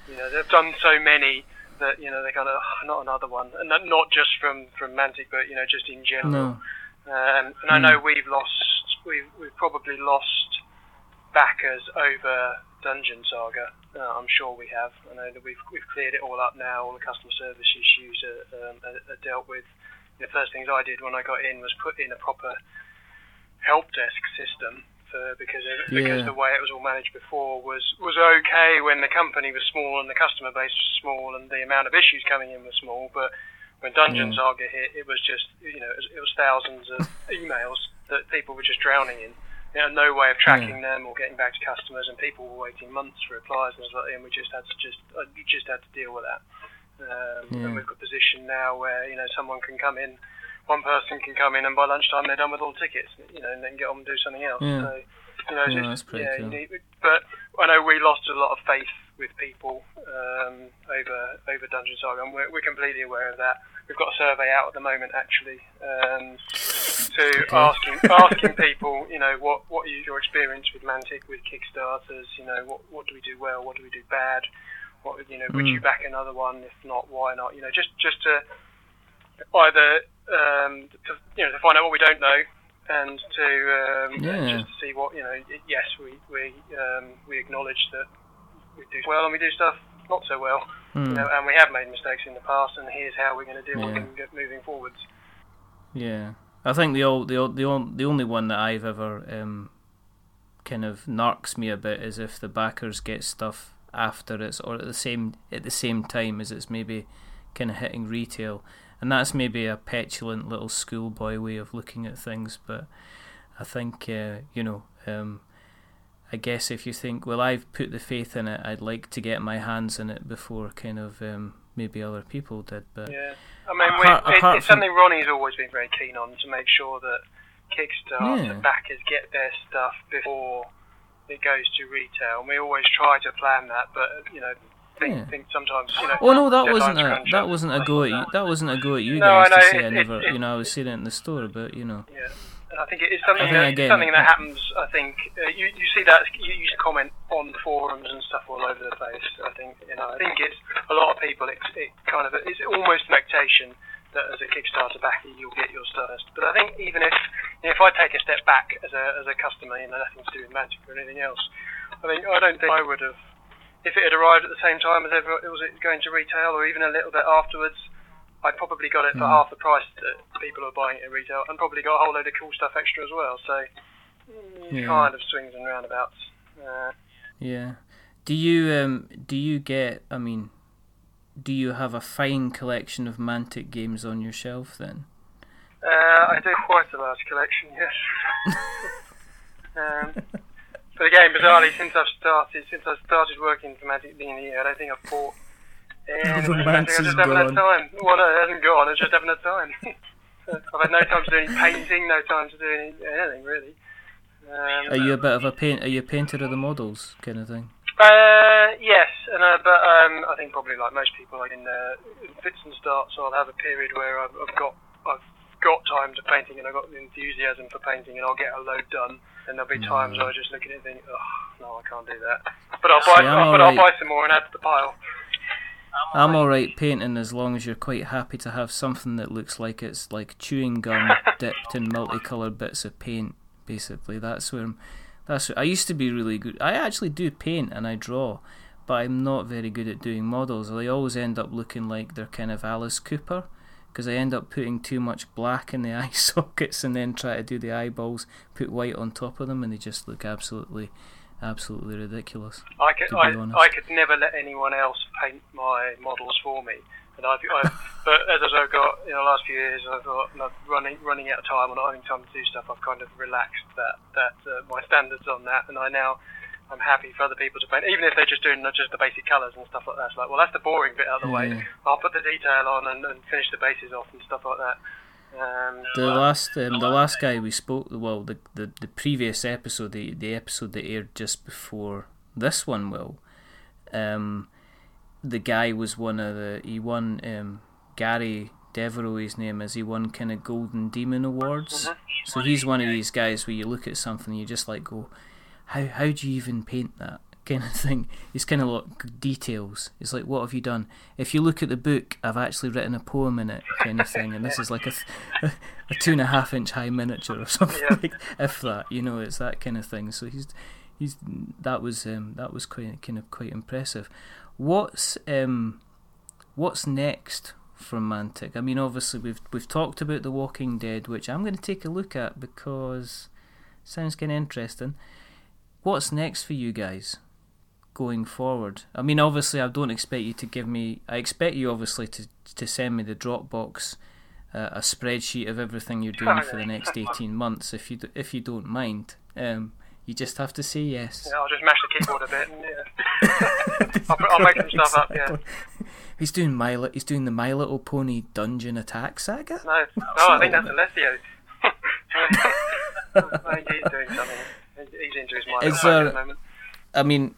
you know, they've done so many that you know they kind of oh, not another one, and not just from from Mantic, but you know just in general. No. Um, and I know we've lost, we've, we've probably lost backers over Dungeon Saga. Uh, I'm sure we have. I know that we've, we've cleared it all up now. All the customer service issues are, um, are, are dealt with. The first things I did when I got in was put in a proper help desk system for, because of, yeah. because the way it was all managed before was was okay when the company was small and the customer base was small and the amount of issues coming in was small, but when Dungeon. Saga hit, it was just you know it was, it was thousands of emails that people were just drowning in. You know, no way of tracking yeah. them or getting back to customers, and people were waiting months for replies and stuff. And we just had to just uh, just had to deal with that. Um, yeah. And we've got a position now where you know someone can come in, one person can come in, and by lunchtime they're done with all the tickets, you know, and then get on and do something else. Yeah. So, you know, yeah, just, yeah, cool. need, but I know we lost a lot of faith with people um, over over Dungeon Saga, and we're, we're completely aware of that we've got a survey out at the moment actually um, to okay. asking asking people, you know, what what is your experience with Mantic with Kickstarters? You know, what what do we do well? What do we do bad? What you know, would mm. you back another one? If not, why not? You know, just just to either um, to, you know to find out what we don't know and to um, yeah. just to see what you know. Yes, we we um, we acknowledge that we do well and we do stuff not so well. Mm. You know, and we have made mistakes in the past, and here's how we're going to deal yeah. with them moving forwards. Yeah, I think the old, the old, the, only, the only one that I've ever um, kind of narks me a bit is if the backers get stuff after it's or at the same at the same time as it's maybe kind of hitting retail, and that's maybe a petulant little schoolboy way of looking at things, but I think uh, you know. Um, I guess if you think, well, I've put the faith in it, I'd like to get my hands in it before kind of um, maybe other people did. But yeah, I mean, apart, it, apart it's from, something Ronnie's always been very keen on to make sure that Kickstarter yeah. backers get their stuff before it goes to retail. And we always try to plan that, but you know. Think, yeah. think sometimes, you know, oh no, that wasn't a that wasn't a go at you. That wasn't a go at you no, guys to say it, I never. It, you know, I was saying it in the store, but you know. Yeah. I think it is something that, something that happens. I think uh, you you see that you to comment on forums and stuff all over the place. I think you know. I think it's a lot of people. It's it kind of it's almost an expectation that as a Kickstarter backer you'll get your first. But I think even if if I take a step back as a as a customer, you know, nothing to do with Mantic or anything else. I mean, I don't think I would have if it had arrived at the same time as ever was it going to retail or even a little bit afterwards. I probably got it for mm. half the price that people are buying it at retail, and probably got a whole load of cool stuff extra as well. So, mm, yeah. kind of swings and roundabouts. Uh, yeah. Do you um do you get? I mean, do you have a fine collection of Mantic games on your shelf then? Uh, I do quite a large collection, yes. um, but again, bizarrely, since I've started, since I started working for Mantic being a year, I don't think I've bought and the romance is gone. Time. Well, no, it hasn't gone. I just haven't had time. I've had no time to do any painting, no time to do any, anything really. Um, are you a bit of a paint? Are you a painter of the models kind of thing? Uh, yes, and uh, but um, I think probably like most people, like in, uh, fits and starts, so I'll have a period where I've, I've got I've got time to painting and I've got the enthusiasm for painting, and I'll get a load done. And there'll be times mm. where I just look at it and think, oh no, I can't do that. But I'll buy, See, but right. I'll buy some more and add to the pile. I'm alright painting as long as you're quite happy to have something that looks like it's like chewing gum dipped in multicoloured bits of paint. Basically, that's where I'm, that's. Where, I used to be really good. I actually do paint and I draw, but I'm not very good at doing models. They always end up looking like they're kind of Alice Cooper because I end up putting too much black in the eye sockets and then try to do the eyeballs, put white on top of them, and they just look absolutely absolutely ridiculous. I could, I, I, could never let anyone else paint my models for me. And I've, I've but as I've got in the last few years, I've got I'm running running out of time or not having time to do stuff. I've kind of relaxed that that uh, my standards on that, and I now I'm happy for other people to paint, even if they're just doing just the basic colours and stuff like that. It's like, well, that's the boring bit out of the yeah. way. I'll put the detail on and, and finish the bases off and stuff like that. Um, the last um, the last guy we spoke well the, the, the previous episode the, the episode that aired just before this one will um, the guy was one of the he won um, Gary Devereaux his name is he won kind of Golden Demon Awards mm-hmm. so he's one of these guys where you look at something and you just like go how how do you even paint that kind of thing. It's kind of like details. It's like, what have you done? If you look at the book, I've actually written a poem in it, kind of thing. And this is like a, a, a two and a half inch high miniature or something, yeah. like, if that. You know, it's that kind of thing. So he's he's that was um, that was quite kind of quite impressive. What's um, what's next from Mantic? I mean, obviously we've we've talked about The Walking Dead, which I'm going to take a look at because sounds kind of interesting. What's next for you guys? Going forward? I mean, obviously, I don't expect you to give me. I expect you obviously to to send me the Dropbox, uh, a spreadsheet of everything you're doing for the next eighteen months, if you if you don't mind. Um, you just have to say yes. Yeah, I'll just mash the keyboard a bit. And, yeah. I'll, I'll, make some stuff up. Yeah. He's doing my he's doing the My Little Pony Dungeon Attack Saga. No, no, I think that's Alessio. He's doing something. He's into his mind Is, at the moment. I mean,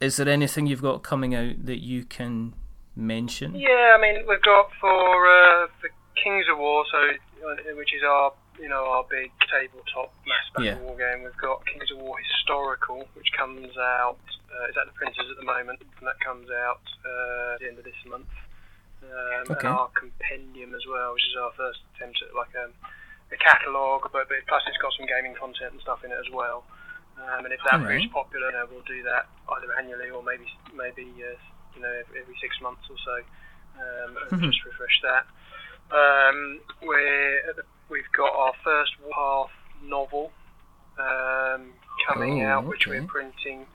is there anything you've got coming out that you can mention? Yeah, I mean we've got for uh, the Kings of War, so uh, which is our you know our big tabletop mass battle yeah. war game. We've got Kings of War Historical, which comes out. Uh, is at the printers at the moment, and that comes out uh, at the end of this month. Um, okay. And our compendium as well, which is our first attempt at like a, a catalogue, but, but plus it's got some gaming content and stuff in it as well. Um, and if that proves popular, you know, we'll do that either annually or maybe maybe uh, you know every, every, six months or so, um, and mm-hmm. just refresh that. Um, we're the, we've got our first half novel um, coming oh, out, which we're printing.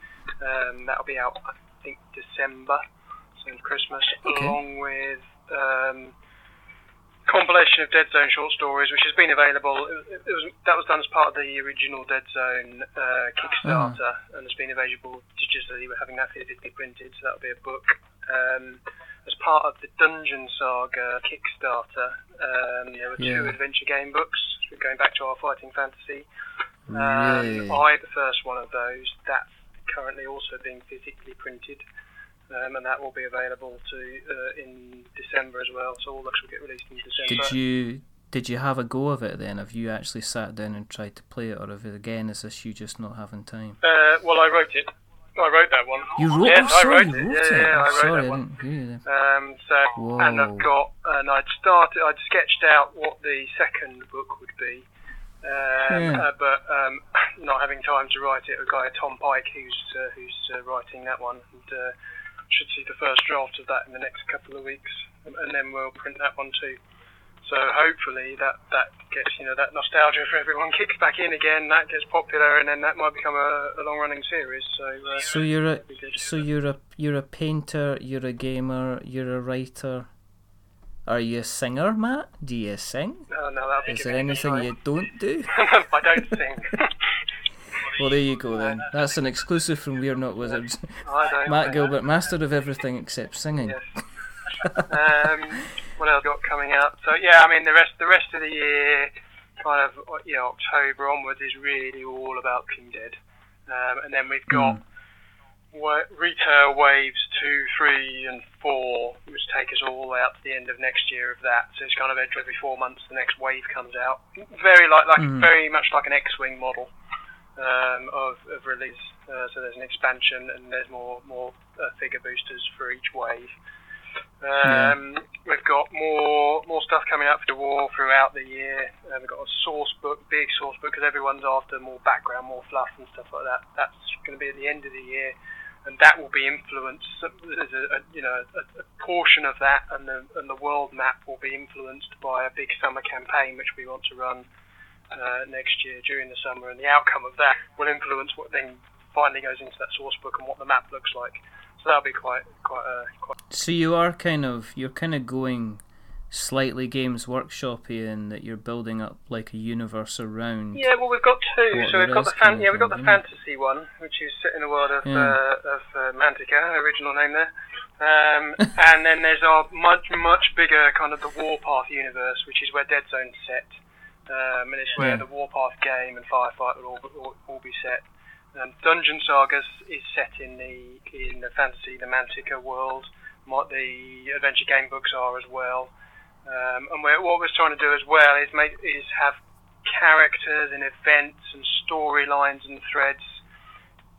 Um, that'll be out, I think, December, so Christmas, okay. along with um, compilation of Dead Zone short stories, which has been available. It, it was that was done as part of the original Dead Zone uh, Kickstarter, oh. and it's been available digitally. We're having that physically printed, so that'll be a book. Um, as part of the Dungeon Saga Kickstarter, um, there were yeah. two adventure game books. We're going back to our fighting fantasy. Um, I, the first one of those, that's currently also being physically printed um, and that will be available to uh, in December as well. So all that will get released in December. Did you did you have a go of it then? Have you actually sat down and tried to play it, or it again is this you just not having time? Uh, well, I wrote it. I wrote that one. You wrote? Yes, oh, sorry, I wrote it. Yeah, yeah, yeah, I wrote sorry, that one. I didn't hear. Um, so, Whoa. and I've got, and I'd started, I'd sketched out what the second book would be. Um, yeah. uh, but um, not having time to write it, a guy Tom Pike who's uh, who's uh, writing that one, and uh, should see the first draft of that in the next couple of weeks, and, then we'll print that one too. So hopefully that that gets you know that nostalgia for everyone kicks back in again. That gets popular, and then that might become a, a long running series. So uh, so you're a so you're a you're a painter, you're a gamer, you're a writer. Are you a singer, Matt? Do you sing? No, no, that'll be Is there anything you don't do? I don't sing. Well, there you go then. That's an exclusive from We're Not Wizards. Matt Gilbert, master of everything except singing. Yes. um, what else got coming up? So yeah, I mean the rest the rest of the year, kind of you know October onwards is really all about Walking Dead, um, and then we've got. Mm. Retail waves two, three, and four, which take us all out to the end of next year of that. So it's kind of every four months the next wave comes out. Very like, like mm. very much like an X-wing model um, of, of release. Uh, so there's an expansion and there's more more uh, figure boosters for each wave. Um, yeah. We've got more more stuff coming out for the war throughout the year. Uh, we've got a source book, big source book, because everyone's after more background, more fluff and stuff like that. That's going to be at the end of the year, and that will be influenced. There's a, a you know a, a, portion of that, and the and the world map will be influenced by a big summer campaign which we want to run uh, next year during the summer, and the outcome of that will influence what then finally goes into that source book and what the map looks like. So that'll be quite quite uh, quite. So you are kind of you're kind of going slightly Games Workshopy in that you're building up like a universe around. Yeah, well we've got two. So we've got the fan- yeah we've got the fantasy one, which is set in the world of yeah. uh, of uh, Mantica, original name there. Um, and then there's our much much bigger kind of the Warpath universe, which is where Dead Zone's set. Um, and it's where yeah. the Warpath game and Firefight will all, all, all be set. Um, Dungeon Sagas is set in the in the fantasy, the Mantica world. What the adventure game books are as well. Um, and we're, what we're trying to do as well is make is have characters and events and storylines and threads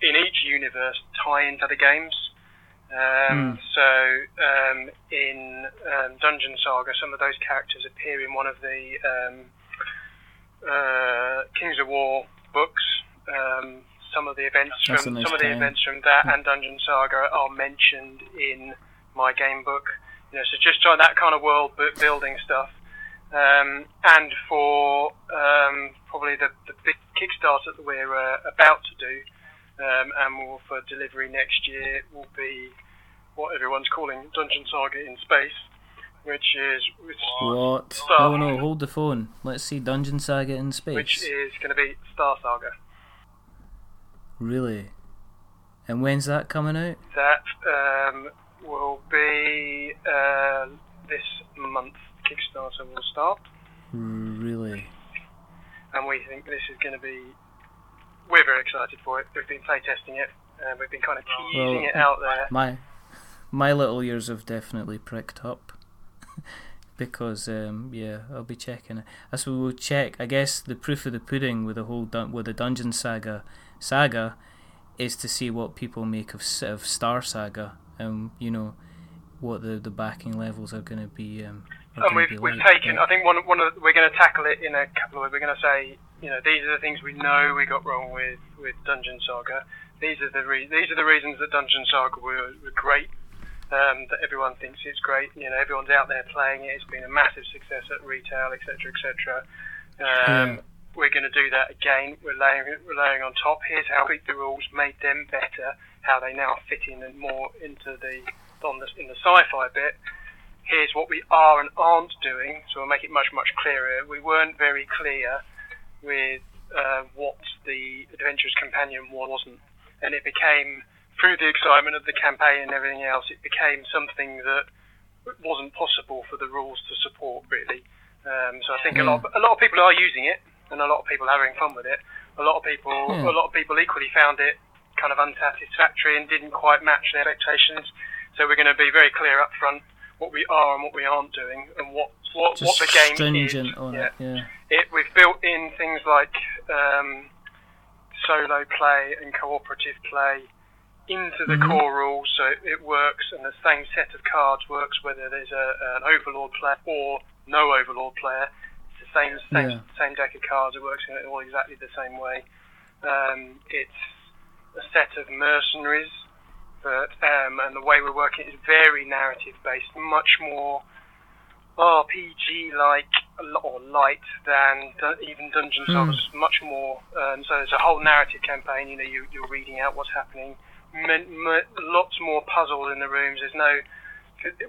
in each universe tie into the games. Um, mm. So um, in um, Dungeon Saga, some of those characters appear in one of the um, uh, Kings of War books. Um, some of the events That's from nice some of the events from that and Dungeon Saga are mentioned in my game book. You know, so just try that kind of world building stuff. Um, and for um, probably the, the big Kickstarter that we're uh, about to do, um, and will for delivery next year, will be what everyone's calling Dungeon Saga in Space, which is which what? Star, oh no, hold the phone. Let's see Dungeon Saga in Space, which is going to be Star Saga. Really? And when's that coming out? That um, will be uh, this month. Kickstarter will start. Really? And we think this is going to be. We're very excited for it. We've been playtesting it, and we've been kind of teasing well, it out there. My, my little ears have definitely pricked up. Because um, yeah, I'll be checking it. As we will check, I guess the proof of the pudding with the whole dun- with the Dungeon Saga saga is to see what people make of of Star Saga and you know what the the backing levels are going to be. Um, and we've, we've like, taken. I think one one of the, we're going to tackle it in a couple of. Ways. We're going to say, you know, these are the things we know we got wrong with with Dungeon Saga. These are the re- these are the reasons that Dungeon Saga were, were great. Um, that everyone thinks it's great. You know, everyone's out there playing it. It's been a massive success at retail, etc., etc. Um, we're going to do that again. We're laying, we're laying on top. Here's how we the rules, made them better, how they now fit in and more into the on the in the sci-fi bit. Here's what we are and aren't doing, so we'll make it much much clearer. We weren't very clear with uh, what the Adventurer's Companion wasn't, and it became through the excitement of the campaign and everything else, it became something that wasn't possible for the rules to support really. Um, so I think a lot of, a lot of people are using it, and a lot of people are having fun with it. A lot of people, mm. a lot of people equally found it kind of unsatisfactory and didn't quite match their expectations. So we're going to be very clear up front what we are and what we aren't doing and what what, what the game stringent is. On yeah. It, yeah. It, we've built in things like um, solo play and cooperative play into the mm-hmm. core rules, so it, it, works, and the same set of cards works whether there's a, an overlord player or no overlord player. It's the same same yeah. same deck of cards. It works in all exactly the same way. Um, it's a set of mercenaries, but um, and the way we're working is very narrative based, much more RPG like or light than even Dungeon Saga. Mm. Much more. Um, so there's a whole narrative campaign. You know, you, you're reading out what's happening. M- m- lots more puzzles in the rooms. There's no.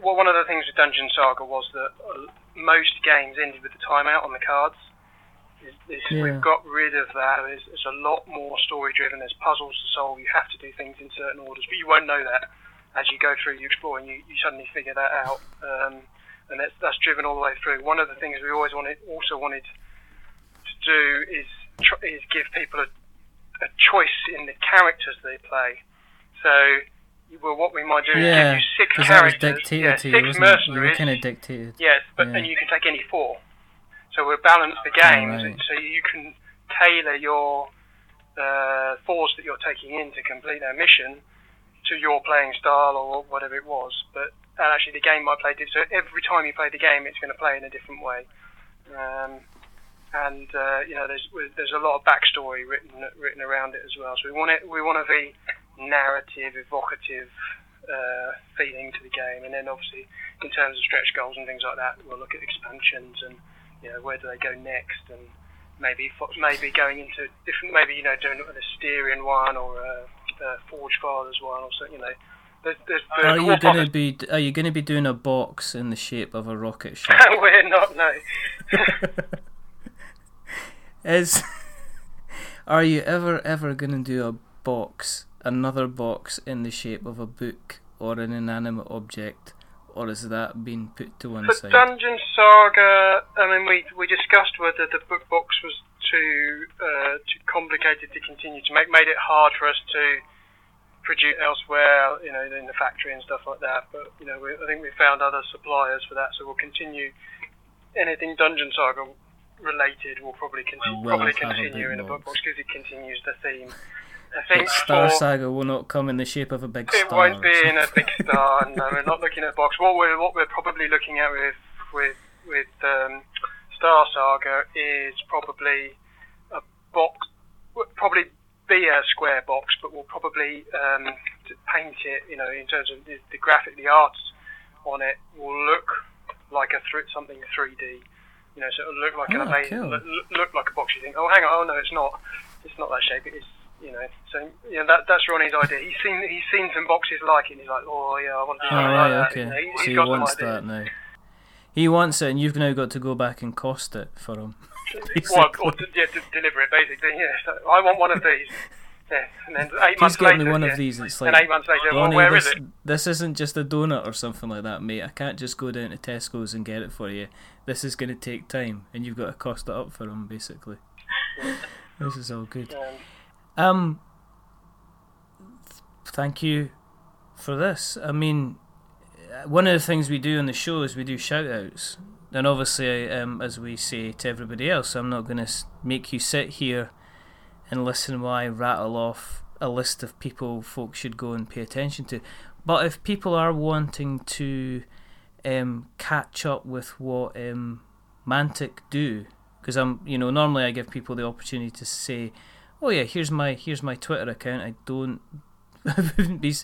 Well, one of the things with Dungeon Saga was that uh, most games ended with the timeout on the cards. This, yeah. We've got rid of that. It's, it's a lot more story driven. There's puzzles to solve. You have to do things in certain orders, but you won't know that as you go through. You explore and you, you suddenly figure that out. Um, and that's, that's driven all the way through. One of the things we always wanted, also wanted to do is tr- is give people a, a choice in the characters they play. So well, what we might do yeah, is give you six characters, yeah, six mercenaries. kind of dictated. Yes, but yeah. and you can take any four. So we'll balance the games right. so you can tailor your uh, force that you're taking in to complete their mission to your playing style or whatever it was. But actually, the game might play different. So every time you play the game, it's going to play in a different way. Um, and uh, you know, there's there's a lot of backstory written written around it as well. So we want it. We want to be narrative, evocative uh, feeling to the game, and then obviously in terms of stretch goals and things like that, we'll look at expansions and you know, where do they go next, and maybe maybe going into different, maybe you know, doing an Asterian one or a uh, Forge Fathers one, or something you know. There's, there's, are you going to be Are you to be doing a box in the shape of a rocket ship? We're not. No. Is are you ever ever going to do a box, another box in the shape of a book or an inanimate object, or is that being put to one For side? Dungeon Saga, I mean, we we discussed whether the book box was too uh, too complicated to continue to make, made it hard for us to produce elsewhere, you know, in the factory and stuff like that. But you know, we, I think we found other suppliers for that, so we'll continue. Anything Dungeon Saga related will probably continue, Will probably continue in box. box because it continues the theme. I think Star Saga will not come in the shape of a big it star. It won't be in a big star. no, we're not looking at a box. What we're what we're probably looking at with with with um, Star Saga is probably a box. Probably be a square box, but we'll probably um, paint it. You know, in terms of the, the graphic, the arts on it will look like a thr something 3D. You know, so it'll look like an Oh, amazing, cool. look, look like a box. You think, oh, hang on, oh no, it's not. It's not that shape. It is you know, so yeah, that that's Ronnie's idea. He's seen he's seen some boxes like it. and He's like, oh yeah, I want to do Oh, right, like okay. that. You know, he- so he wants that now. He wants it, and you've now got to go back and cost it for him. Well, or to, yeah, to deliver it basically. Yeah, so I want one of these. Yeah, and then eight Please get later, me one yeah. of these. It's like, eight months later, Ronnie, well, is this, it? this isn't just a donut or something like that, mate. I can't just go down to Tesco's and get it for you. This is going to take time, and you've got to cost it up for him, basically. This is all good. Um, Um, thank you for this. I mean, uh, one of the things we do on the show is we do shout outs. And obviously, um, as we say to everybody else, I'm not going to make you sit here and listen while I rattle off a list of people folks should go and pay attention to. But if people are wanting to um, catch up with what um, Mantic do, because I'm, you know, normally I give people the opportunity to say, "Oh yeah, here's my here's my Twitter account." I don't, I wouldn't be,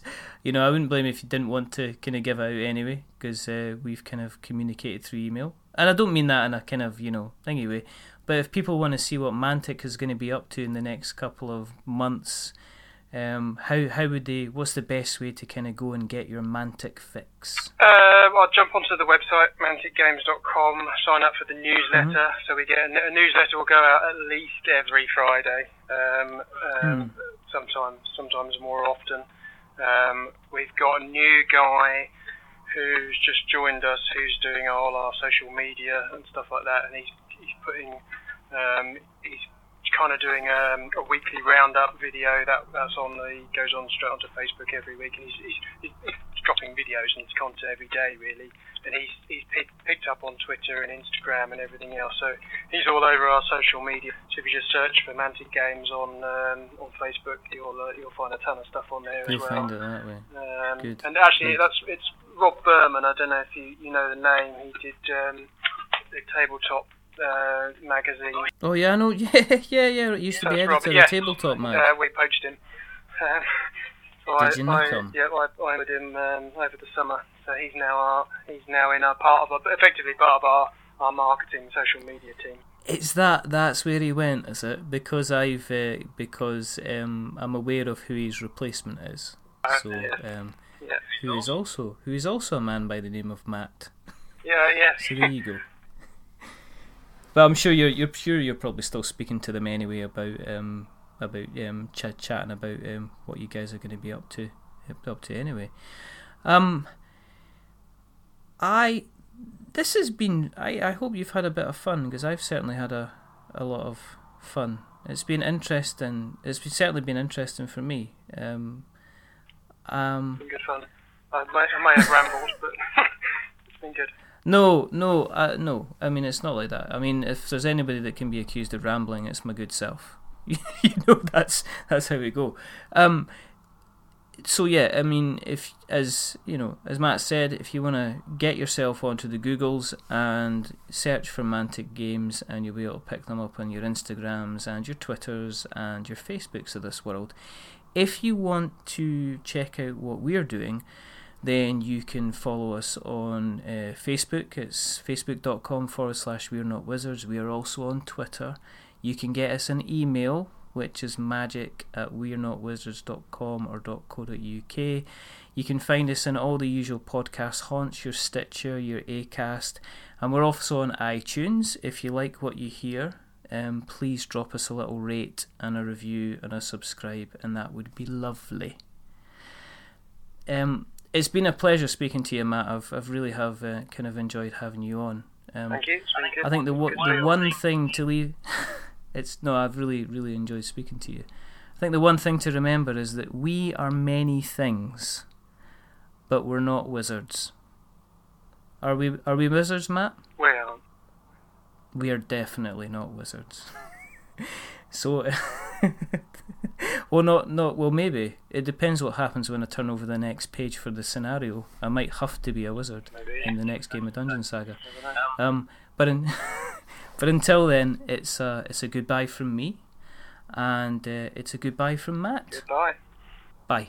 you know, I wouldn't blame if you didn't want to kind of give out anyway, because uh, we've kind of communicated through email, and I don't mean that in a kind of you know thingy way. But if people want to see what Mantic is going to be up to in the next couple of months, um, how how would they? What's the best way to kind of go and get your Mantic fix? Uh, well, jump onto the website manticgames.com, sign up for the newsletter. Mm-hmm. So we get a, a newsletter will go out at least every Friday. Um, um, Hmm. Sometimes, sometimes more often. Um, we've got a new guy who's just joined us, who's doing all our social media and stuff like that, and he's he's putting um, he's kind of doing um, a weekly roundup video that that's on the goes on straight onto Facebook every week, and he's he's, he's, dropping videos and his content every day really, and he's he's picked, picked up on Twitter and Instagram and everything else, so he's all over our social media. So if you just search for Mantic Games on um, on Facebook, you'll uh, you'll find a ton of stuff on there You as well. find it that way. Um, Good. And actually, Good. that's it's Rob Burman. I don't know if you, you know the name. He did um, the tabletop uh, magazine. Oh yeah, I know. Yeah, yeah, yeah. It used to be editor Rob, yeah. of Tabletop Mag. Uh, we poached him. Um, so Did I, you nick I, him? Yeah, I, I with him um, over the summer. So he's now our, he's now in our part of our, effectively part of our, our marketing social media team. It's that. That's where he went, is it? Because I've uh, because um, I'm aware of who his replacement is. So um, Yeah, who is also who is also a man by the name of Matt. yeah, yeah. So there you go. But I'm sure you're you're sure you're probably still speaking to them anyway about um about um ch- chatting about um what you guys are going to be up to up to anyway. Um, I this has been I I hope you've had a bit of fun because I've certainly had a a lot of fun. It's been interesting. It's been, certainly been interesting for me. Um, um, good fun. I may, I may have rambled, but it's been good. No, no, uh, no. I mean, it's not like that. I mean, if there's anybody that can be accused of rambling, it's my good self. you know, that's that's how we go. Um, so yeah, I mean, if as you know, as Matt said, if you want to get yourself onto the Googles and search for Mantic Games, and you'll be able to pick them up on your Instagrams and your Twitters and your Facebooks of this world. If you want to check out what we're doing, then you can follow us on uh, Facebook. It's facebook.com forward slash we're not wizards. We are also on Twitter. You can get us an email which is magic at we'renotwizards.com or .co.uk. You can find us in all the usual podcast haunts, your Stitcher, your Acast, and we're also on iTunes. If you like what you hear, um, please drop us a little rate and a review and a subscribe, and that would be lovely. Um, it's been a pleasure speaking to you, Matt. I've, I've really have uh, kind of enjoyed having you on. Um, Thank you. I think the the one thing to leave, it's no, I've really really enjoyed speaking to you. I think the one thing to remember is that we are many things, but we're not wizards. Are we? Are we wizards, Matt? Well, we are definitely not wizards. so, well, not not well. Maybe it depends what happens when I turn over the next page for the scenario. I might have to be a wizard maybe. in the next game of Dungeon Saga. Um, but in but until then, it's a it's a goodbye from me, and uh, it's a goodbye from Matt. Goodbye. Bye.